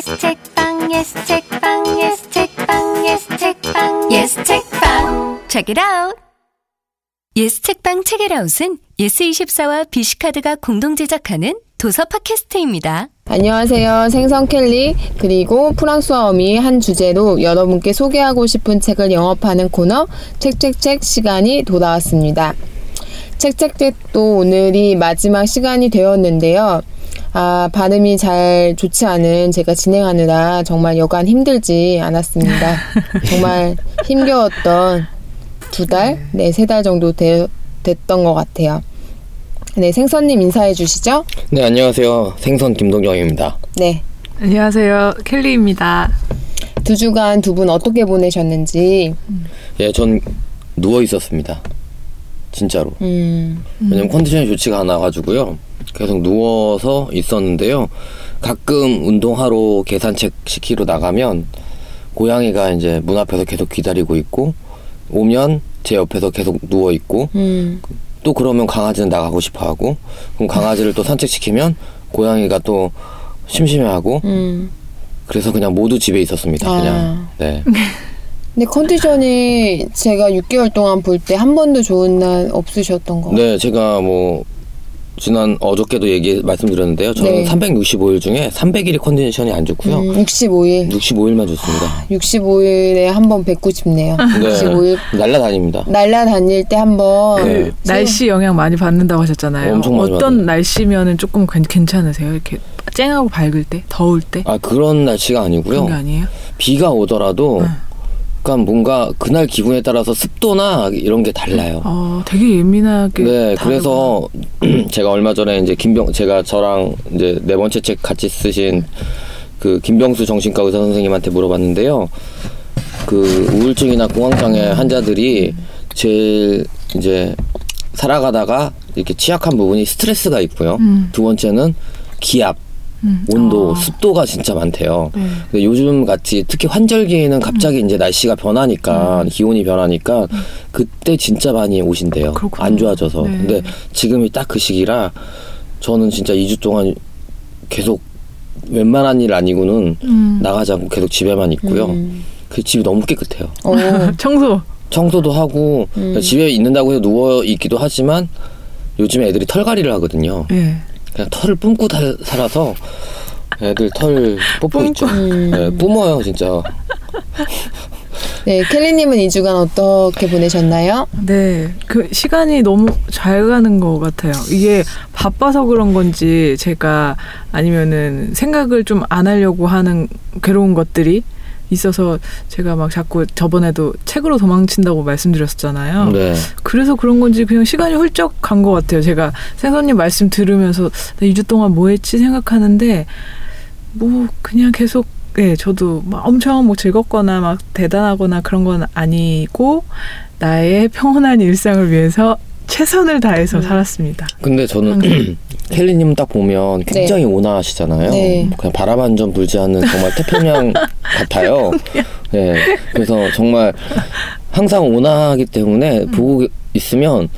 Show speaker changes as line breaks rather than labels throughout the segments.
yes 책방 yes 책방 yes 책방 yes 책방 yes 책방 Check it out. 예스 책방 책읽아웃은 예스24와 BC카드가 공동 제작하는 도서 팟캐스트입니다.
안녕하세요. 생선 켈리 그리고 프랑소와 엄이 한 주제로 여러분께 소개하고 싶은 책을 영업하는 코너 책책책 시간이 돌아왔습니다. 책책책도 오늘이 마지막 시간이 되었는데요. 아, 발음이 잘 좋지 않은 제가 진행하느라 정말 여간 힘들지 않았습니다. 정말 힘겨웠던 두 달, 네, 세 달 정도 되, 됐던 것 같아요. 네, 생선님 인사해 주시죠.
네, 안녕하세요. 생선 김동경입니다.
네.
안녕하세요. 켈리입니다.
두 주간 두 분 어떻게 보내셨는지.
예, 전 누워 있었습니다. 진짜로.
음,
왜냐면 컨디션이 좋지가 않아가지고요. 계속 누워서 있었는데요. 가끔 운동하러 계산책 시키러 나가면 고양이가 이제 문 앞에서 계속 기다리고 있고 오면 제 옆에서 계속 누워 있고
음,
또 그러면 강아지는 나가고 싶어 하고 그럼 강아지를 또 산책시키면 고양이가 또 심심해하고
음.
그래서 그냥 모두 집에 있었습니다.
아.
그냥 네.
근데 컨디션이 제가 6개월 동안 볼 때 한 번도 좋은 날 없으셨던 거.
네, 제가 뭐 지난 어저께도 얘기 말씀드렸는데요. 저는
네.
365일 중에 300일이 컨디션이 안 좋고요.
음, 65일.
65일만 좋습니다.
65일에 한 번 뵙고 싶네요.
네.
65일.
날라다닙니다.
날라다닐 때 한 번.
네.
날씨 영향 많이 받는다고 하셨잖아요.
엄청 많이
어떤
받아요.
날씨면은 조금 괜- 괜찮으세요? 이렇게 쨍하고 밝을 때, 더울 때
아 그런 날씨가 아니고요.
그런 게 아니에요?
비가 오더라도 그러니까 뭔가 그날 기분에 따라서 습도나 이런 게 달라요.
어, 되게 예민하게.
네,
다르구나.
그래서 제가 얼마 전에 이제 김병 제가 저랑 이제 네 번째 책 같이 쓰신 그 김병수 정신과 의사 선생님한테 물어봤는데요. 그 우울증이나 공황장애 환자들이 제일 이제 살아가다가 이렇게 취약한 부분이 스트레스가 있고요.
음.
두 번째는 기압,
음.
온도,
어.
습도가 진짜 많대요.
네.
근데 요즘 같이 특히 환절기에는 갑자기 이제 날씨가 변하니까 기온이 변하니까 그때 진짜 많이 오신대요.
그렇구나.
안 좋아져서.
네.
근데 지금이 딱 그 시기라 저는 진짜 2주 동안 계속 웬만한 일 아니고는
음.
나가지 않고 계속 집에만 있고요.
음.
그 집이 너무 깨끗해요.
어.
청소.
청소도 하고
음.
집에 있는다고 해서 누워 있기도 하지만 요즘에 애들이 털갈이를 하거든요.
예.
그냥 털을 뿜고 살- 살아서 애들 털 뽀뽀 있죠.
음.
네, 뿜어요 진짜.
네, 켈리님은 이 주간 어떻게 보내셨나요?
네, 그 시간이 너무 잘 가는 것 같아요. 이게 바빠서 그런 건지 제가 아니면은 생각을 좀 안 하려고 하는 괴로운 것들이 있어서 제가 막 자꾸 저번에도 책으로 도망친다고 말씀드렸었잖아요.
네.
그래서 그런 건지 그냥 시간이 훌쩍 간 것 같아요. 제가 생선님 말씀 들으면서 나 2주 동안 뭐 했지 생각하는데 뭐 그냥 계속 예, 저도 막 엄청 뭐 즐겁거나 막 대단하거나 그런 건 아니고 나의 평온한 일상을 위해서 최선을 다해서
음.
살았습니다.
근데 저는 켈리님 딱 보면 굉장히 온화하시잖아요.
네.
그냥 바람 한 점 불지 않는 정말 태평양 같아요. 네. 그래서 정말 항상 온화하기 때문에 보고 있으면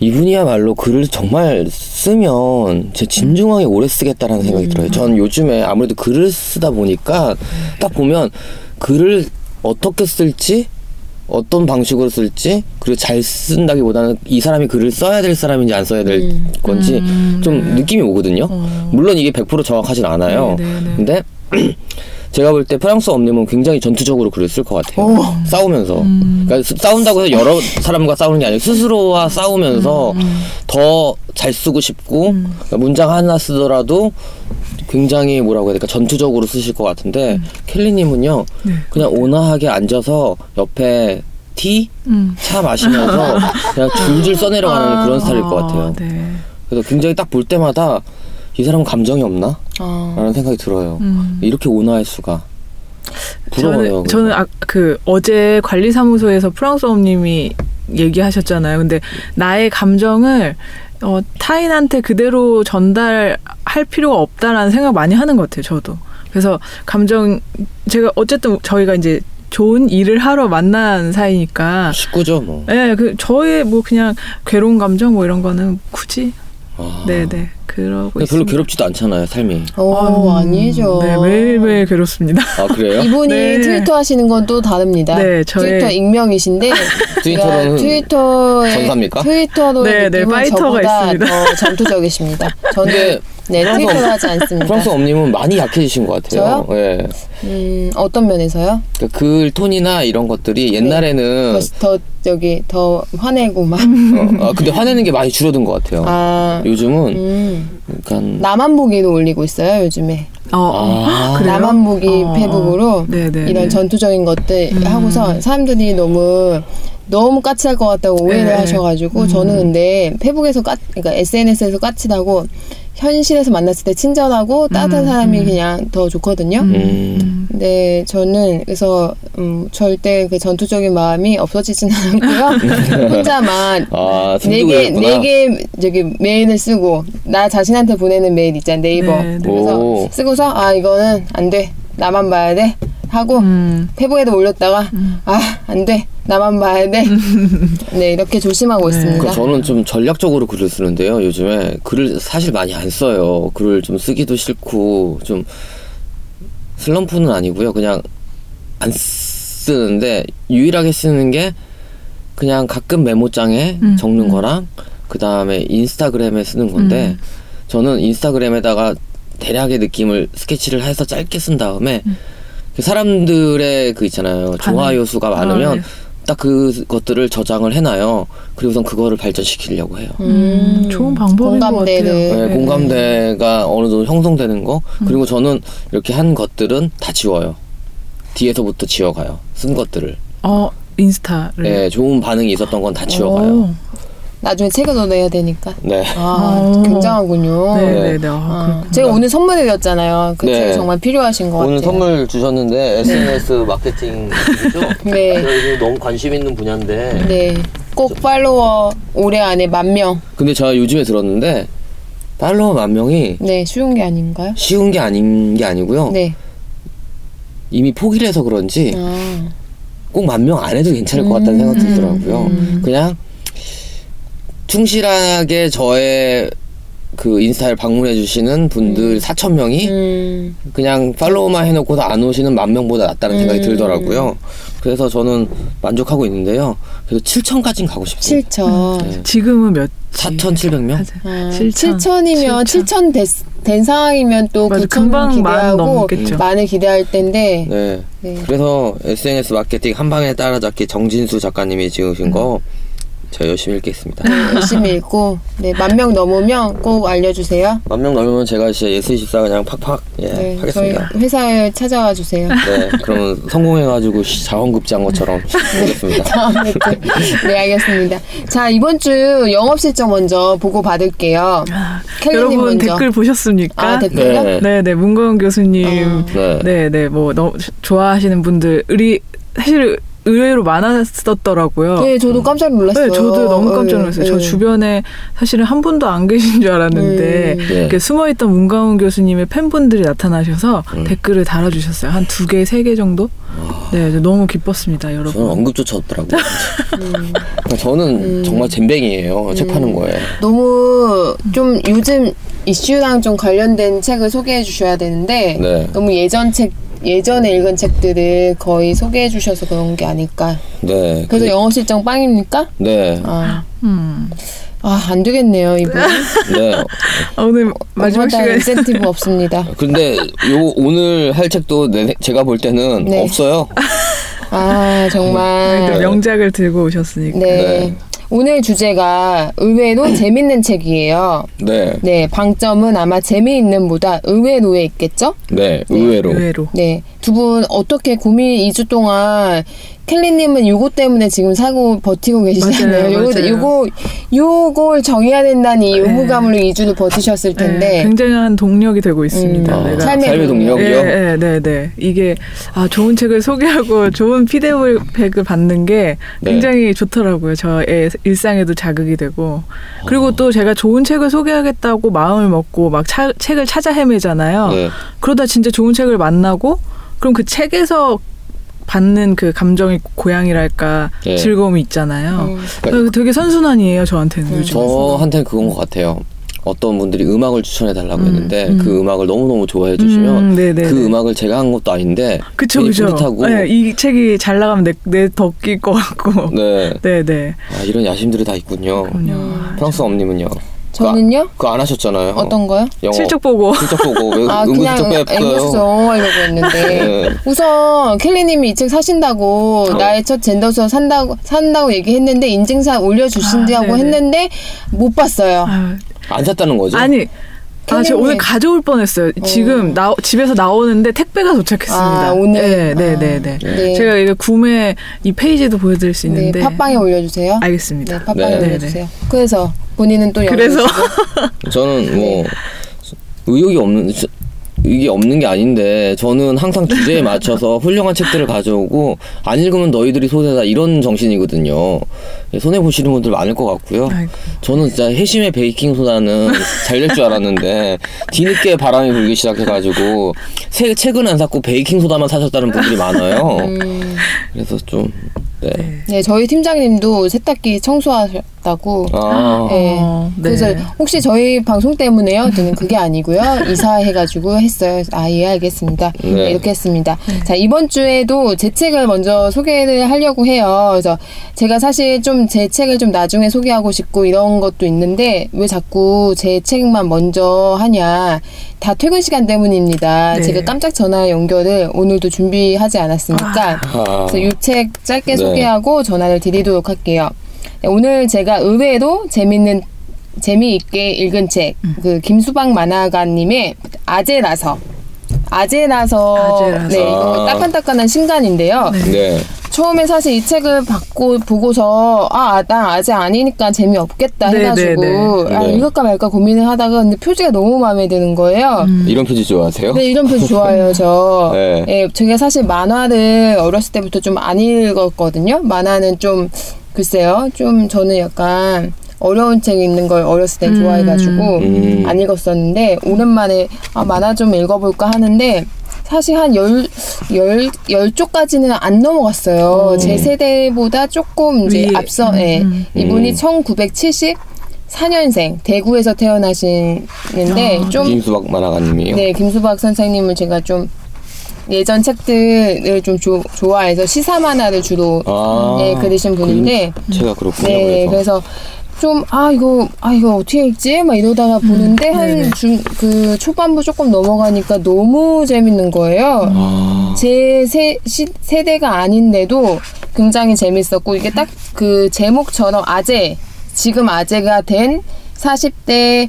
이분이야말로 글을 정말 쓰면 제 진중하게 오래 쓰겠다라는 생각이 들어요. 전 요즘에 아무래도 글을 쓰다 보니까 딱 보면 글을 어떻게 쓸지 어떤 방식으로 쓸지 그리고 잘 쓴다기보다는 이 사람이 글을 써야 될 사람인지 안 써야 될
음.
건지
음,
좀
네.
느낌이 오거든요.
어.
물론 이게 100% 정확하진 않아요.
네, 네, 네.
근데 제가 볼 때 프랑스 엄님은 굉장히 전투적으로 글을 쓸 것 같아요. 싸우면서.
음.
그러니까 스- 싸운다고 해서 여러 사람과 싸우는 게 아니고 스스로와 싸우면서
음,
더잘 쓰고 싶고 그러니까 문장 하나 쓰더라도 굉장히 뭐라고 해야 될까 전투적으로 쓰실 것 같은데 켈리님은요
네.
그냥 온화하게 앉아서 옆에 티?
음.
차 마시면서 그냥 줄줄 써내려가는 그런 스타일일 것 같아요.
네.
그래서 굉장히 딱 볼 때마다 이 사람은 감정이 없나?
어.
라는 생각이 들어요.
음.
이렇게 온화할 수가. 부러워요.
저는, 저는 아, 그 어제 관리사무소에서 프랑스어님이 얘기하셨잖아요. 근데 나의 감정을 어, 타인한테 그대로 전달할 필요가 없다라는 생각 많이 하는 것 같아요. 저도. 그래서 감정 제가 어쨌든 저희가 이제 좋은 일을 하러 만난 사이니까
식구죠, 뭐.
예, 그 저의 뭐 그냥 괴로운 감정 뭐 이런 거는 굳이
아,
네, 네. 그러고
별로
있습니다.
괴롭지도 않잖아요, 삶이.
오,
음,
아니죠.
네, 매일매일 괴롭습니다.
아 그래요?
이분이
네.
트위터 하시는 건 또 다릅니다.
네, 저의-
트위터 익명이신데
트위터로는
트위터의
전사입니까?
트위터로의
네, 네, 파이터가 있습니다.
더 전투적이십니다. 저는 네
엄-
하지 않습니다.
프랑스 엄님은 많이 약해지신 것 같아요. 예.
음, 어떤 면에서요?
그러니까 글 톤이나 이런 것들이 옛날에는
더, 더 저기 더 화내고 막
어, 아, 근데 화내는 게 많이 줄어든 것 같아요.
아,
요즘은
음,
약간
나만 보기도 올리고 있어요 요즘에.
어,
아,
그래요?
나만 보기
어,
페북으로
네, 네,
이런
네.
전투적인 것들
음.
하고서 사람들이 너무 너무 까칠할 것 같다고 오해를
네.
하셔가지고
음.
저는 근데 페북에서 까 그러니까 SNS에서 까칠하고 현실에서 만났을 때 친절하고 따뜻한
음,
사람이
음.
그냥 더 좋거든요.
음.
근데 저는 그래서 음, 절대 그 전투적인 마음이 없어지진 않고요. 혼자만
아,
네
승두가
개,
있구나.
네 개, 저기, 메일을 쓰고, 나 자신한테 보내는 메일 있잖아, 네이버.
네, 네.
그래서
오.
쓰고서, 아, 이거는 안 돼. 나만 봐야 돼. 하고,
음.
페북에도 올렸다가, 아, 안 돼. 나만 봐야 돼. 네, 이렇게 조심하고
네.
있습니다.
그러니까 저는 좀 전략적으로 글을 쓰는데요. 요즘에 글을 사실 많이 안 써요. 글을 좀 쓰기도 싫고 좀 슬럼프는 아니고요. 그냥 안 쓰는데 유일하게 쓰는 게 그냥 가끔 메모장에
음,
적는
음.
거랑 그 다음에 인스타그램에 쓰는 건데
음.
저는 인스타그램에다가 대략의 느낌을 스케치를 해서 짧게 쓴 다음에 그 사람들의 그 있잖아요.
음. 반응.
좋아요 수가 많으면
아, 네.
딱 그것들을 저장을 해놔요. 그리고선 그거를 발전시키려고 해요.
음, 좋은 방법인 것
공감대를.
같아요.
네, 공감대가 어느 정도 형성되는 거. 그리고 저는 이렇게 한 것들은 다 지워요. 뒤에서부터 지워가요. 쓴 것들을.
어, 인스타를.
네, 좋은 반응이 있었던 건 다 지워가요.
오.
나중에 책을 얻어야 되니까.
네.
아,
오.
굉장하군요.
네,
네.
네, 네. 아,
아. 제가 오늘 선물해드렸잖아요. 그
네.
책 정말 필요하신 것
오늘
같아요.
선물 주셨는데 SNS 마케팅이죠?
네.
요즘 너무 관심 있는 분야인데.
네. 꼭 팔로워 올해 안에 만 명.
근데 제가 요즘에 들었는데 팔로워 만 명이
네, 쉬운 게 아닌가요?
쉬운 게 아닌 게 아니고요.
네.
이미 포기를 해서 그런지
아,
꼭만 명 안 해도 괜찮을 것 같다는 생각이 들더라고요. 그냥 충실하게 저의 그 인스타를 방문해 주시는 분들 4천 명이
음,
그냥 팔로우만 해놓고서 안 오시는 만 명보다 낫다는 생각이 들더라고요. 그래서 저는 만족하고 있는데요. 그래서 7천까지는 가고 싶습니다.
7천.
네.
지금은 몇?
4,700명?
아,
7천.
7천이면 7천 된, 된 상황이면 또
맞아,
9천
금방 만
기대하고
넘겠죠.
만을 기대할 텐데
네.
네.
그래서 SNS 마케팅 한 방에 따라잡기 정진수 작가님이 지으신 거 제가 열심히 읽겠습니다.
네, 열심히 읽고 네, 만 명 넘으면 꼭 알려주세요.
만 명 넘으면 제가 진짜 예스24 그냥 팍팍 예,
네, 저희
하겠습니다.
회사에 찾아와 주세요.
네, 그러면 성공해가지고 시- 장원급제한 것처럼 하겠습니다.
다음에 또. 네, 알겠습니다. 자, 이번 주 영업 실적 먼저 보고 받을게요. 켈리님
여러분
먼저.
댓글 보셨습니까?
아, 댓글요?
네.
네, 네, 문건 교수님.
어.
네.
네, 네, 뭐 너무 좋아하시는 분들이 사실 의외로 많았었더라고요.
네, 저도 깜짝 놀랐어요.
네, 저도 너무 깜짝
네,
놀랐어요. 저
네.
주변에 사실은 한 분도 안 계신 줄 알았는데
음.
네.
이렇게 숨어있던 문가훈 교수님의 팬분들이 나타나셔서
음.
댓글을 달아주셨어요. 한 두 개, 세 개 정도? 네, 저 너무 기뻤습니다,
저는
여러분.
언급조차 없더라고요.
음.
저는 정말 잼뱅이에요. 책 파는 거에.
너무 좀 요즘 이슈랑 좀 관련된 책을 소개해 주셔야 되는데
네.
너무 예전 책 예전에 읽은 책들을 거의 소개해 주셔서 그런 게 아닐까.
네.
그래서
그-
영어 실정 빵입니까?
네.
아,
음.
아, 안 되겠네요, 이분.
네.
아, 오늘 마지막 시간에
인센티브 없습니다.
근데 요 오늘 할 책도 내- 제가 볼 때는
네.
없어요.
아, 정말.
또 명작을 들고 오셨으니까.
네.
네.
오늘 주제가 의외로 재밌는 책이에요.
네.
네, 방점은 아마 재미있는보다 의외로에 있겠죠?
네. 의외로.
의외로.
네, 두 분 어떻게 고민 2주 동안 켈리님은 요거 때문에 지금 사고 버티고 계시잖아요.
맞아요,
요거,
맞아요.
요거, 요걸 정해야 된다는 이 의무감으로 2주를 버티셨을
네,
텐데.
굉장한 동력이 되고 있습니다.
음,
내가.
삶의
삶의
동력.
동력이요.
네, 네, 네, 네. 이게 아 좋은 책을 소개하고 좋은 피드백을 받는 게
네.
굉장히 좋더라고요. 저의 일상에도 자극이 되고 그리고 또 제가 좋은 책을 소개하겠다고 마음을 먹고 막 차- 책을 찾아 헤매잖아요.
네.
그러다 진짜 좋은 책을 만나고 그럼 그 책에서 받는 그 감정의 고향이랄까
네.
즐거움이 있잖아요.
음.
그래서 되게 선순환이에요 저한테는 요즘.
저한테는 그건 것 같아요. 어떤 분들이 음악을 추천해 달라고
음,
했는데
음.
그 음악을 너무너무 좋아해 주시면
음, 네네네.
그 음악을 제가 한 것도 아닌데
그쵸 그쵸.
뿌듯하고
네, 이 책이 잘 나가면 내내더 낄것 같고.
네.
네 네.
아, 이런 야심들이 다 있군요.
그럼요.
프랑스 엄님은요?
저는요?
그거 안 하셨잖아요.
어떤 거요?
영어.
실적 보고.
실적 보고 왜
아 그냥. 앵글스 영어 하려고 했는데
네.
우선 켈리님이 이 책 사신다고
어.
나의 첫 젠더 수업 산다고 산다고 얘기했는데 인증샷 올려주신다고
아.
했는데 못 봤어요.
아유,
안 샀다는 거죠?
아니. 아, 제가. 오늘 가져올 뻔했어요. 지금 나, 집에서 나오는데 택배가 도착했습니다.
아, 오늘?
네, 네,
아,
네, 네.
네.
제가 이거 구매 이 페이지도 보여드릴 수
네,
있는데.
팟빵에 올려주세요.
알겠습니다.
네, 팟빵에
네.
올려주세요. 그래서 본인은 또
그래서
저는 뭐 의욕이 없는 저- 이게 없는 게 아닌데 저는 항상 주제에 맞춰서 훌륭한 책들을 가져오고 안 읽으면 너희들이 손해다 이런 정신이거든요. 손해 보시는 분들 많을 것 같고요.
아이고.
저는 진짜 해심의 베이킹 소다는 잘 될 줄 알았는데 뒤늦게 바람이 불기 시작해가지고 새, 책은 안 샀고 베이킹 소다만 사셨다는 분들이 많아요.
음,
그래서 좀 네.
네, 저희 팀장님도 세탁기 청소하 셨다고.
아,
네.
어, 네.
그래서 혹시 저희 방송 때문에요? 저는 그게 아니고요. 이사해가지고 했어요. 아, 예, 알겠습니다.
네.
네, 이렇게 했습니다. 자, 이번 주에도 제 책을 먼저 소개를 하려고 해요. 그래서 제가 사실 좀 제 책을 좀 나중에 소개하고 싶고 이런 것도 있는데 왜 자꾸 제 책만 먼저 하냐. 다 퇴근 시간 때문입니다.
네.
제가 깜짝 전화 연결을 오늘도 준비하지 않았으니까
아.
그래서 이 책 짧게
네.
소개하고 전화를 드리도록 할게요. 네, 오늘 제가 의외로 재밌는 재미있게 읽은 책,
음.
그 김수방 만화가님의 아재라서. 아재라서,
아재라서.
네, 이거
아.
따끈따끈한 신간인데요.
네.
네.
처음에 사실 이 책을 받고 보고서 아, 난 아재 아니니까 재미없겠다
네,
해가지고
네, 네.
아,
네.
읽을까 말까 고민을 하다가 근데 표지가 너무 마음에 드는 거예요.
음.
이런 표지 좋아하세요?
네, 이런 표지 좋아해요, 저.
네.
예, 제가 사실 만화를 어렸을 때부터 좀 안 읽었거든요. 만화는 좀, 글쎄요, 좀 저는 약간 어려운 책 읽는 걸 어렸을 때
음.
좋아해가지고
음.
안 읽었었는데, 오랜만에 아, 만화 좀 읽어볼까 하는데, 사실 한 열, 열, 열 쪽까지는 안 넘어갔어요.
음.
제 세대보다 조금 이제
위에.
앞서,
음,
예.
음.
이분이
음.
1970 4년생, 대구에서 태어나시는데,
아,
좀
김수박 만화가님이요.
네, 김수박 선생님을 제가 좀 예전 책들을 좀 조- 좋아해서 시사 만화를 주로
아.
예, 그리신 분인데
제가 그렇군요.
네,
그래서.
그래서 좀 아 이거 아 이거 어떻게 읽지? 막 이러다가 보는데
네네.
한중 그 초반부 조금 넘어가니까 너무 재밌는 거예요.
아.
제 세, 시, 세대가 아닌데도 굉장히 재밌었고 이게 딱 그 제목처럼 아재 지금 아재가 된 40대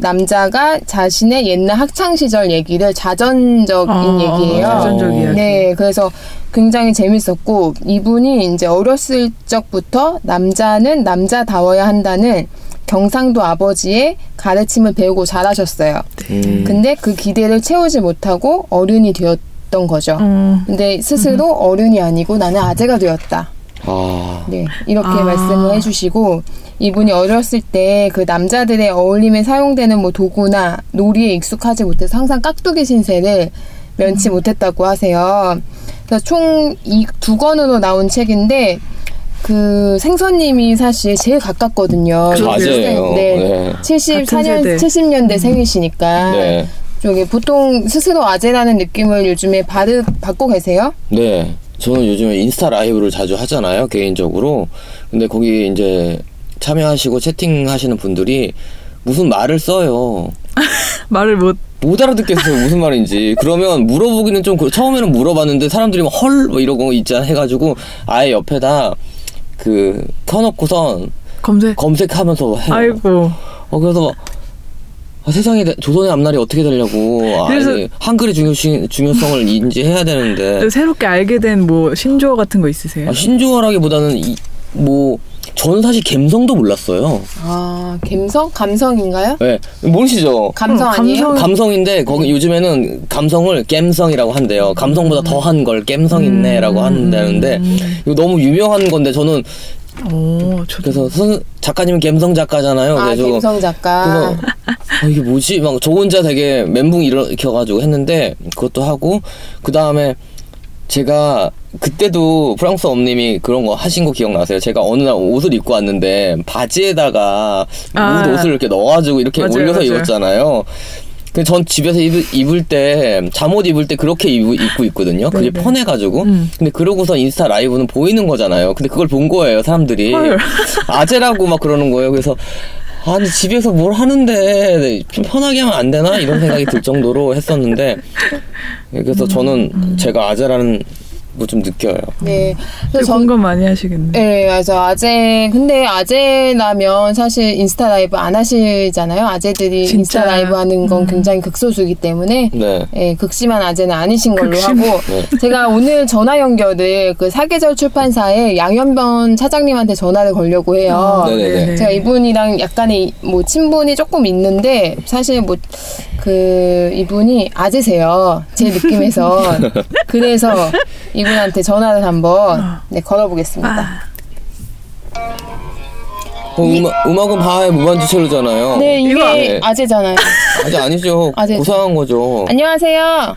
남자가 자신의 옛날 학창 시절 얘기를 자전적인
아,
얘기예요.
자전적 이야기.
네, 그래서 굉장히 재밌었고 이분이 이제 어렸을 적부터 남자는 남자다워야 한다는 경상도 아버지의 가르침을 배우고 자라셨어요.
음.
근데 그 기대를 채우지 못하고 어른이 되었던 거죠.
어,
근데 스스로 어른이 아니고 나는 아재가 되었다.
아.
네, 이렇게
아.
말씀을 해주시고 이분이 어렸을 때 그 남자들의 어울림에 사용되는 뭐 도구나 놀이에 익숙하지 못해서 항상 깍두기 신세를 면치
음.
못했다고 하세요. 그래서 총 이 두 권으로 나온 책인데 그 생선님이 사실 제일 가깝거든요.
그러게요.
맞아요.
네,
네.
74년
세대.
70년대 생이시니까
네.
저기 보통 스스로 아재라는 느낌을 요즘에 받, 받고 계세요?
네. 저는 요즘에 인스타 라이브를 자주 하잖아요, 개인적으로. 근데 거기 이제 참여하시고 채팅하시는 분들이 무슨 말을 써요.
말을 못.
못 알아듣겠어요, 무슨 말인지. 그러면 물어보기는 좀, 그- 처음에는 물어봤는데 사람들이 막 헐, 뭐 이러고 있잖아 해가지고 아예 옆에다 그, 켜놓고선
검색.
검색하면서 해요.
아이고.
어, 그래서 아, 세상에 대- 조선의 앞날이 어떻게 되려고 아,
그래서-
이게 한글의 중요, 중요성을 인지해야 되는데
새롭게 알게 된 뭐 신조어 같은 거 있으세요?
아, 신조어라기보다는 이, 뭐 저는 사실 감성도 몰랐어요.
아, 감성? 감성인가요?
네, 모르시죠?
감성
어,
아니에요?
감성-
감성인데 거기 요즘에는 감성을 갬성이라고 한대요. 감성보다 더한 걸 갬성 있네라고 한다는데 이거 너무 유명한 건데 저는
오, 저
그래서 선, 작가님은 갬성 작가잖아요.
아,
그래서
감성 작가.
그래서 아, 이게 뭐지? 막 저 혼자 되게 멘붕 일으켜가지고 했는데 그것도 하고 그 다음에 제가 그때도 프랑스 엄님이 그런 거 하신 거 기억나세요? 제가 어느 날 옷을 입고 왔는데 바지에다가
아.
옷, 옷을 이렇게 넣어가지고 이렇게
맞아요,
올려서
맞아요.
입었잖아요. 그전 집에서 입을, 입을 때 잠옷 입을 때 그렇게 입, 입고 있거든요. 그게
네네.
편해가지고.
음.
근데 그러고서 인스타 라이브는 보이는 거잖아요. 근데 그걸 본 거예요, 사람들이.
헐.
아재라고 막 그러는 거예요. 그래서 아니 집에서 뭘 하는데 좀 편하게 하면 안 되나 이런 생각이 들 정도로 했었는데 그래서 저는 제가 아재라는 거 좀 느껴요.
네.
되게
그래서 전,
공감 많이 하시겠네.
네, 맞아. 아재, 근데 아재라면 사실 인스타 라이브 안 하시잖아요. 아재들이
진짜.
인스타 라이브 하는 건 굉장히 극소수이기 때문에.
네.
예, 극심한 아재는 아니신 걸로
극심.
하고 제가 오늘 전화 연결을 그 사계절 출판사의 양현변 차장님한테 전화를 걸려고 해요.
아, 네네네.
제가 이분이랑 약간의 뭐 친분이 조금 있는데 사실 뭐 그 이분이 아재세요. 제 느낌에서 그래서 이분한테 전화를 한번 네, 걸어보겠습니다.
어, 음악, 음악은 바하의 무반주 첼로잖아요.
네, 이게
네.
아재잖아요.
아직 아니죠.
아재.
고상한 거죠.
안녕하세요.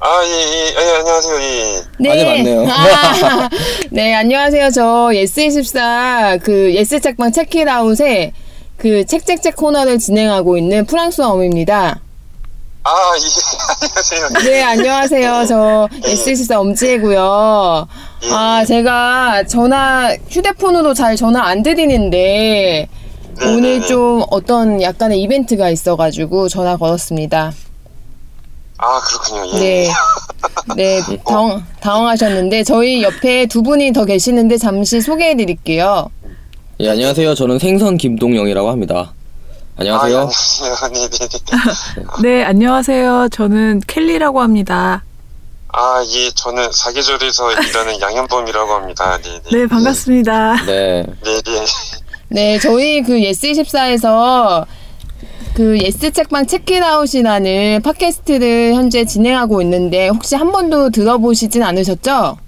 아, 예, 예, 예, 안녕하세요, 예.
네.
아재 맞네요.
아, 네, 안녕하세요. 저 예스24 그 예스 책방 책읽아웃에 그 책책책 코너를 진행하고 있는 프랑소와 엄입니다.
아, 예, 안녕하세요.
네, 안녕하세요. 저 예스24 엄지혜고요. 아, 제가 전화 휴대폰으로 잘 전화 안 드리는데
네,
오늘
네,
좀 어떤 약간의 이벤트가 있어가지고 전화 걸었습니다.
아, 그렇군요, 예.
네. 네, 당황, 당황하셨는데 저희 옆에 두 분이 더 계시는데 잠시 소개해 드릴게요.
예, 안녕하세요. 저는 생선 김동영이라고 합니다.
아, 예,
안녕하세요.
안녕하세요. 네, 네, 네.
네, 안녕하세요. 저는 켈리라고 합니다.
아, 예, 저는 사계절에서 일하는 양현범이라고 합니다. 네, 네.
네, 반갑습니다.
네.
네, 네.
네, 저희 그 예스24에서 그 예스 책방 책읽아웃이라는 팟캐스트를 현재 진행하고 있는데 혹시 한 번도 들어보시진 않으셨죠?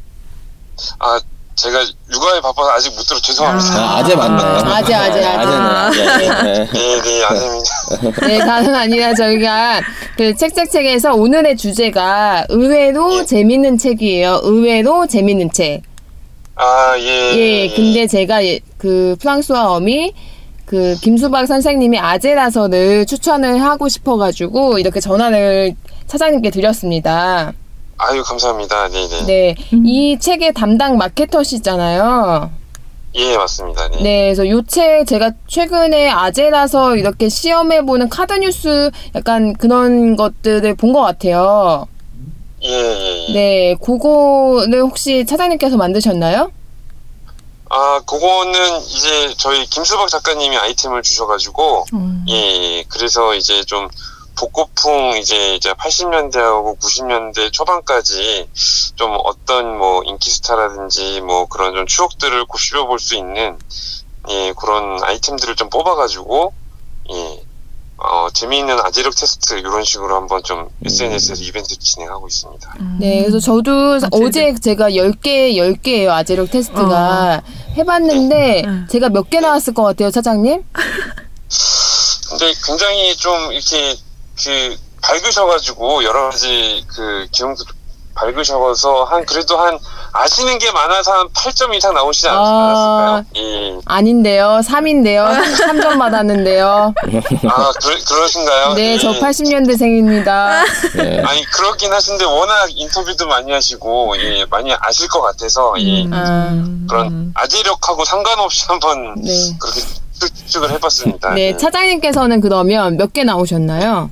아, 제가 육아에 바빠서 아직 못 들어 죄송합니다.
아, 아재 맞네요.
아재, 아재, 아재.
아재네, 아재. 네.
네, 네, 아닙니다.
네, 다름 아니라 저희가 그 책책책에서 오늘의 주제가 의외로 재밌는 책이에요. 의외로 재밌는 책.
아, 예.
예, 근데 제가 예, 그 프랑스와 어미 그 김수박 선생님이 아제라서를 추천을 하고 싶어가지고 이렇게 전화를 차장님께 드렸습니다.
아유, 감사합니다. 네, 네.
네, 이 책의 담당 마케터시잖아요.
예, 맞습니다. 네.
네, 그래서 요책 제가 최근에 아제라서 이렇게 시험해보는 카드 뉴스 약간 그런 것들을 본 것 같아요.
예, 예, 예.
네, 그거를 혹시 차장님께서 만드셨나요?
아, 그거는 이제 저희 김수박 작가님이 아이템을 주셔가지고,
음.
예, 예. 그래서 이제 좀 복고풍 이제 이제 80년대하고 90년대 초반까지 좀 어떤 뭐 인기 스타라든지 뭐 그런 좀 추억들을 곱씹어 볼 수 있는 예, 그런 아이템들을 좀 뽑아가지고 예, 어, 재미있는 아재력 테스트 이런 식으로 한번 좀 SNS에서 이벤트 진행하고 있습니다.
네, 그래서 저도
아재력.
어제 제가 10개, 10개예요, 아재력 테스트가. 해봤는데,
응.
제가 몇 개 나왔을 것 같아요, 차장님?
근데 굉장히 좀 이렇게 그 밝으셔가지고 여러 가지 그 기억도 밝으셔서 한 그래도 한 아시는 게 많아서 한 8점 이상 나오시지 않-
아.
않았을까요? 예.
아닌데요, 3인데요. 3점 받았는데요.
아 그러, 그러신가요?
네,
예.
저 80년대생입니다.
네.
아니 그렇긴 하신데 워낙 인터뷰도 많이 하시고 예, 많이 아실 것 같아서 예,
음.
아,
그런 아재력하고 상관없이 한번
네.
그렇게 추측을 해봤습니다.
네,
예.
차장님께서는 그러면 몇 개 나오셨나요?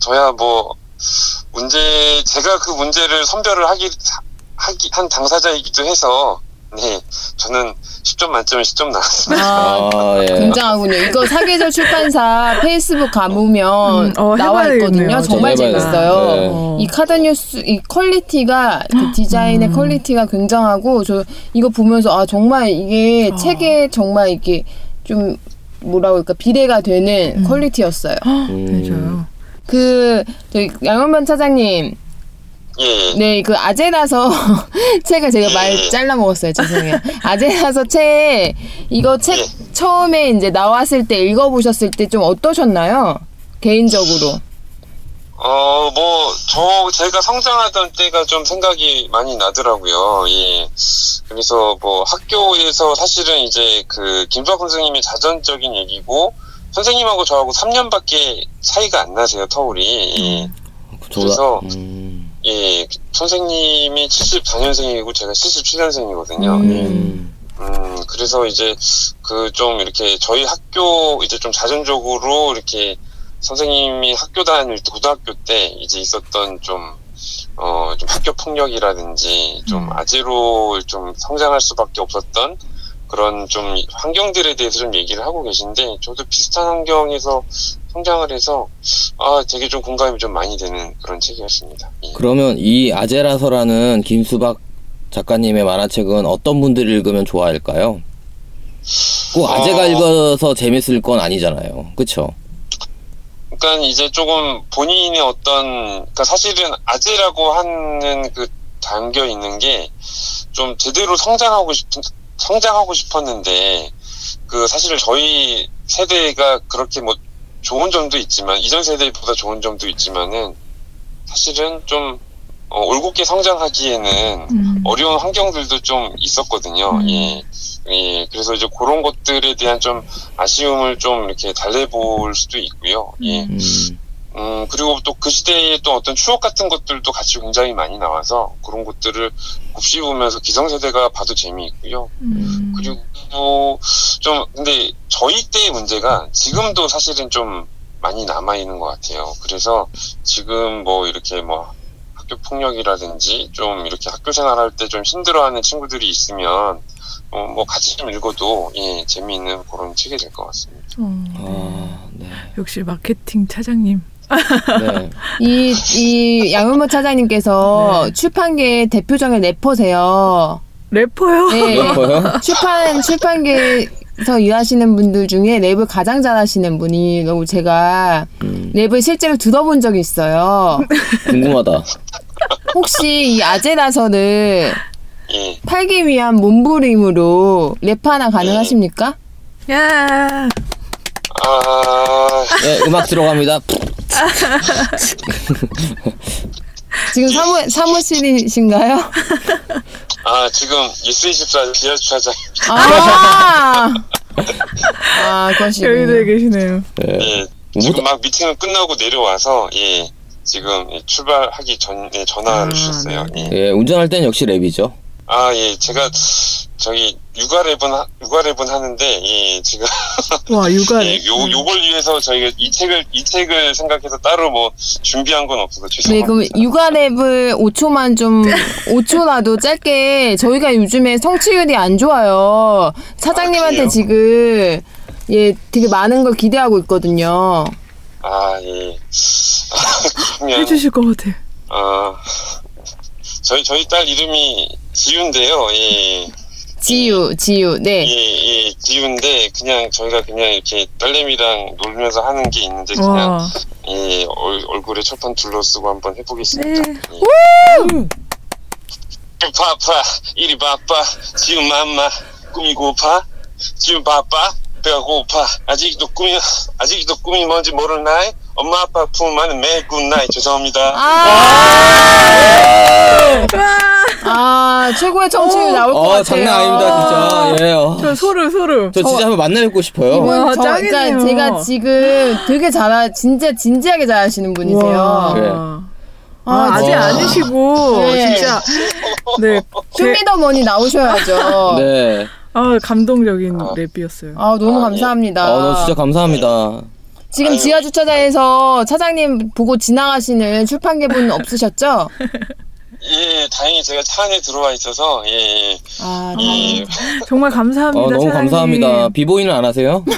저야 뭐 문제 제가 그 문제를 선별을 하기 하기 한 당사자이기도 해서 네 저는 10점 만점에 10점 나왔습니다.
아,
아, 예.
굉장하군요. 이거 사계절 출판사 페이스북 가보면
음, 어,
나와 있거든요. 정말 재밌어요.
네.
어.
이 카드 뉴스 이 퀄리티가 그 디자인의 퀄리티가 굉장하고 저 이거 보면서 아 정말 이게 책에 정말 이게 좀 뭐라고 할까 비례가 되는 퀄리티였어요.
음.
맞아요.
그 저희 양현만 차장님
예, 예.
네, 그 아제라서 책을 제가 말 잘라 먹었어요. 죄송해요. 아제라서 책 이거 책
예.
처음에 이제 나왔을 때 읽어보셨을 때 좀 어떠셨나요? 개인적으로.
어, 뭐, 저, 제가 성장하던 때가 좀 생각이 많이 나더라고요. 예. 그래서 뭐, 학교에서 사실은 이제 그, 김수학 선생님의 자전적인 얘기고, 선생님하고 저하고 3년밖에 차이가 안 나세요, 터울이. 예. 그래서-
음,
예, 선생님이 74년생이고 제가 77년생이거든요.
음,
음, 그래서 이제 그 좀 이렇게 저희 학교 이제 좀 자전적으로 이렇게 선생님이 학교 다닐 때 고등학교 때 이제 있었던 좀 어, 좀 학교 폭력이라든지 좀
음.
아재로 좀 성장할 수밖에 없었던 그런 좀 환경들에 대해서 좀 얘기를 하고 계신데 저도 비슷한 환경에서 성장을 해서 아 되게 좀 공감이 좀 많이 되는 그런 책이었습니다. 예.
그러면 이 아제라서라는 김수박 작가님의 만화책은 어떤 분들이 읽으면 좋아할까요? 꼭 아재가
어.
읽어서 재밌을 건 아니잖아요. 그쵸?
그러니까 이제 조금 본인의 어떤 그러니까 사실은 아재라고 하는 그 담겨 있는 게 좀 제대로 성장하고 싶은 성장하고 싶었는데 그 사실 저희 세대가 그렇게 뭐 좋은 점도 있지만 이전 세대보다 좋은 점도 있지만은 사실은 좀 어, 올곧게 성장하기에는
음.
어려운 환경들도 좀 있었거든요.
음.
예. 예. 그래서 이제 그런 것들에 대한 좀 아쉬움을 좀 이렇게 달래볼 수도 있고요. 예.
음,
음, 그리고 또 그 시대의 또 어떤 추억 같은 것들도 같이 굉장히 많이 나와서 그런 것들을 곱씹으면서 기성세대가 봐도 재미있고요.
음.
그리고 좀, 근데 저희 때의 문제가 지금도 사실은 좀 많이 남아있는 것 같아요. 그래서 지금 뭐 이렇게 뭐 학교 폭력이라든지 좀 이렇게 학교 생활할 때 좀 힘들어하는 친구들이 있으면 어, 뭐 같이 좀 읽어도 예, 재미있는 그런 책이 될 것 같습니다.
어.
아, 네.
역시 마케팅 차장님.
네.
이, 이 양현모 차장님께서
네.
출판계 대표적인 래퍼세요.
래퍼요?
네.
래퍼요?
출판, 출판계에서 일하시는 분들 중에 랩을 가장 잘하시는 분이 너무 제가
음,
랩을 실제로 들어본 적이 있어요.
궁금하다.
혹시 이 아재라서를
예.
팔기 위한 몸부림으로 랩 하나 가능하십니까?
야.
아,
네, 음악 들어갑니다.
지금 사무, 사무실이신가요?
아, 지금 예스24 지하 주차장.
아, 아, 그러시군요.
여기에 계시네요.
네.
예, 지금 막 미팅을 끝나고 내려와서 예, 지금 예, 출발하기 전에 전화를
아,
주셨어요.
네.
예.
예, 운전할 땐 역시 랩이죠.
아, 예, 제가 저기 육아 랩은 하- 육아 랩은 하는데 예, 지금
와 육아.
예, 요 요걸 위해서 저희가 이 책을 이 책을 생각해서 따로 뭐 준비한 건 없어서
네,
죄송합니다.
그럼 육아 랩을 5초만 좀, 5초라도 짧게, 저희가 요즘에 성취율이 안 좋아요. 사장님한테
그래요?
지금, 예, 되게 많은 걸 기대하고 있거든요.
아, 예. 그러면
해주실 것 같아.
어, 저희 저희 딸 이름이 지윤데요. 예.
지유, 지유,
예,
네.
예, 지윤데 그냥 저희가 그냥 이렇게 딸내미랑 놀면서 하는 게 있는데 그냥
와.
예, 얼, 얼굴에 철판 둘러쓰고 한번 해보겠습니다.
네.
예. 파파 이리 바빠 지금 맘마 꿈이 고파 지금 바빠 배가 고파 아직도 꿈이 아직도 꿈이 뭔지 모를 나이 엄마 아빠 품 안에 매일 꾼 나이 죄송합니다.
아, 최고의 청취율 나올 것
어,
같아요.
장난 아닙니다, 진짜. 예. 어.
저 소름 소름.
저 진짜 한번 만나 뵙고 싶어요.
이분
와,
저,
짱이네요.
그러니까 제가 지금 되게 잘하, 진짜 진지하게 잘하시는 분이세요.
와.
네.
아, 아직
와.
아니시고
네.
진짜 네. 제,
쇼미더머니 나오셔야죠.
네.
아 감동적인 랩이었어요.
아, 너무
아, 예.
감사합니다.
아, 너무 진짜 감사합니다.
지금. 지하 주차장에서 차장님 보고 지나가시는 출판계 분 없으셨죠?
예, 다행히 제가 차 안에 들어와 있어서 예, 예.
아,
예.
정말 감사합니다.
어, 너무. 감사합니다. 비보이는 안 하세요?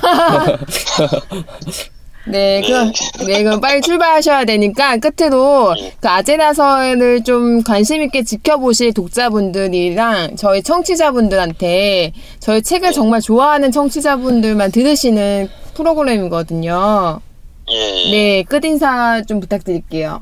네, 그럼 네, 그럼 빨리 출발하셔야 되니까 끝으로
예.
그 아제나서를 좀 관심 있게 지켜보실 독자분들이랑 저희 청취자분들한테 저희 책을 정말 좋아하는 청취자분들만 들으시는 프로그램이거든요.
예, 예.
네, 끝 인사 좀 부탁드릴게요.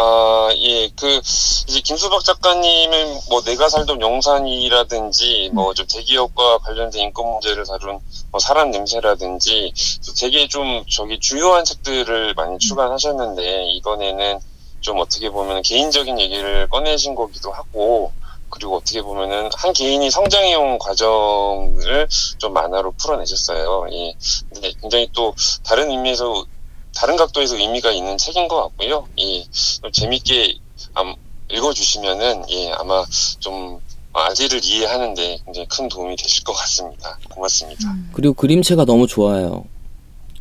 아, 아, 예, 그, 이제 김수박 작가님은 뭐 내가 살던 영산이라든지 뭐 좀 대기업과 관련된 인권 문제를 다룬 뭐 사람 냄새라든지 또 되게 좀 저기 주요한 책들을 많이 출간하셨는데 이번에는 좀 어떻게 보면 개인적인 얘기를 꺼내신 거기도 하고 그리고 어떻게 보면은 한 개인이 성장해온 과정을 좀 만화로 풀어내셨어요. 예. 근데 굉장히 또 다른 의미에서 다른 각도에서 의미가 있는 책인 것 같고요. 예. 좀 재밌게 암- 읽어주시면은 예 아마 좀 아재를 이해하는데 굉장히 큰 도움이 되실 것 같습니다. 고맙습니다.
그리고 그림체가 너무 좋아요.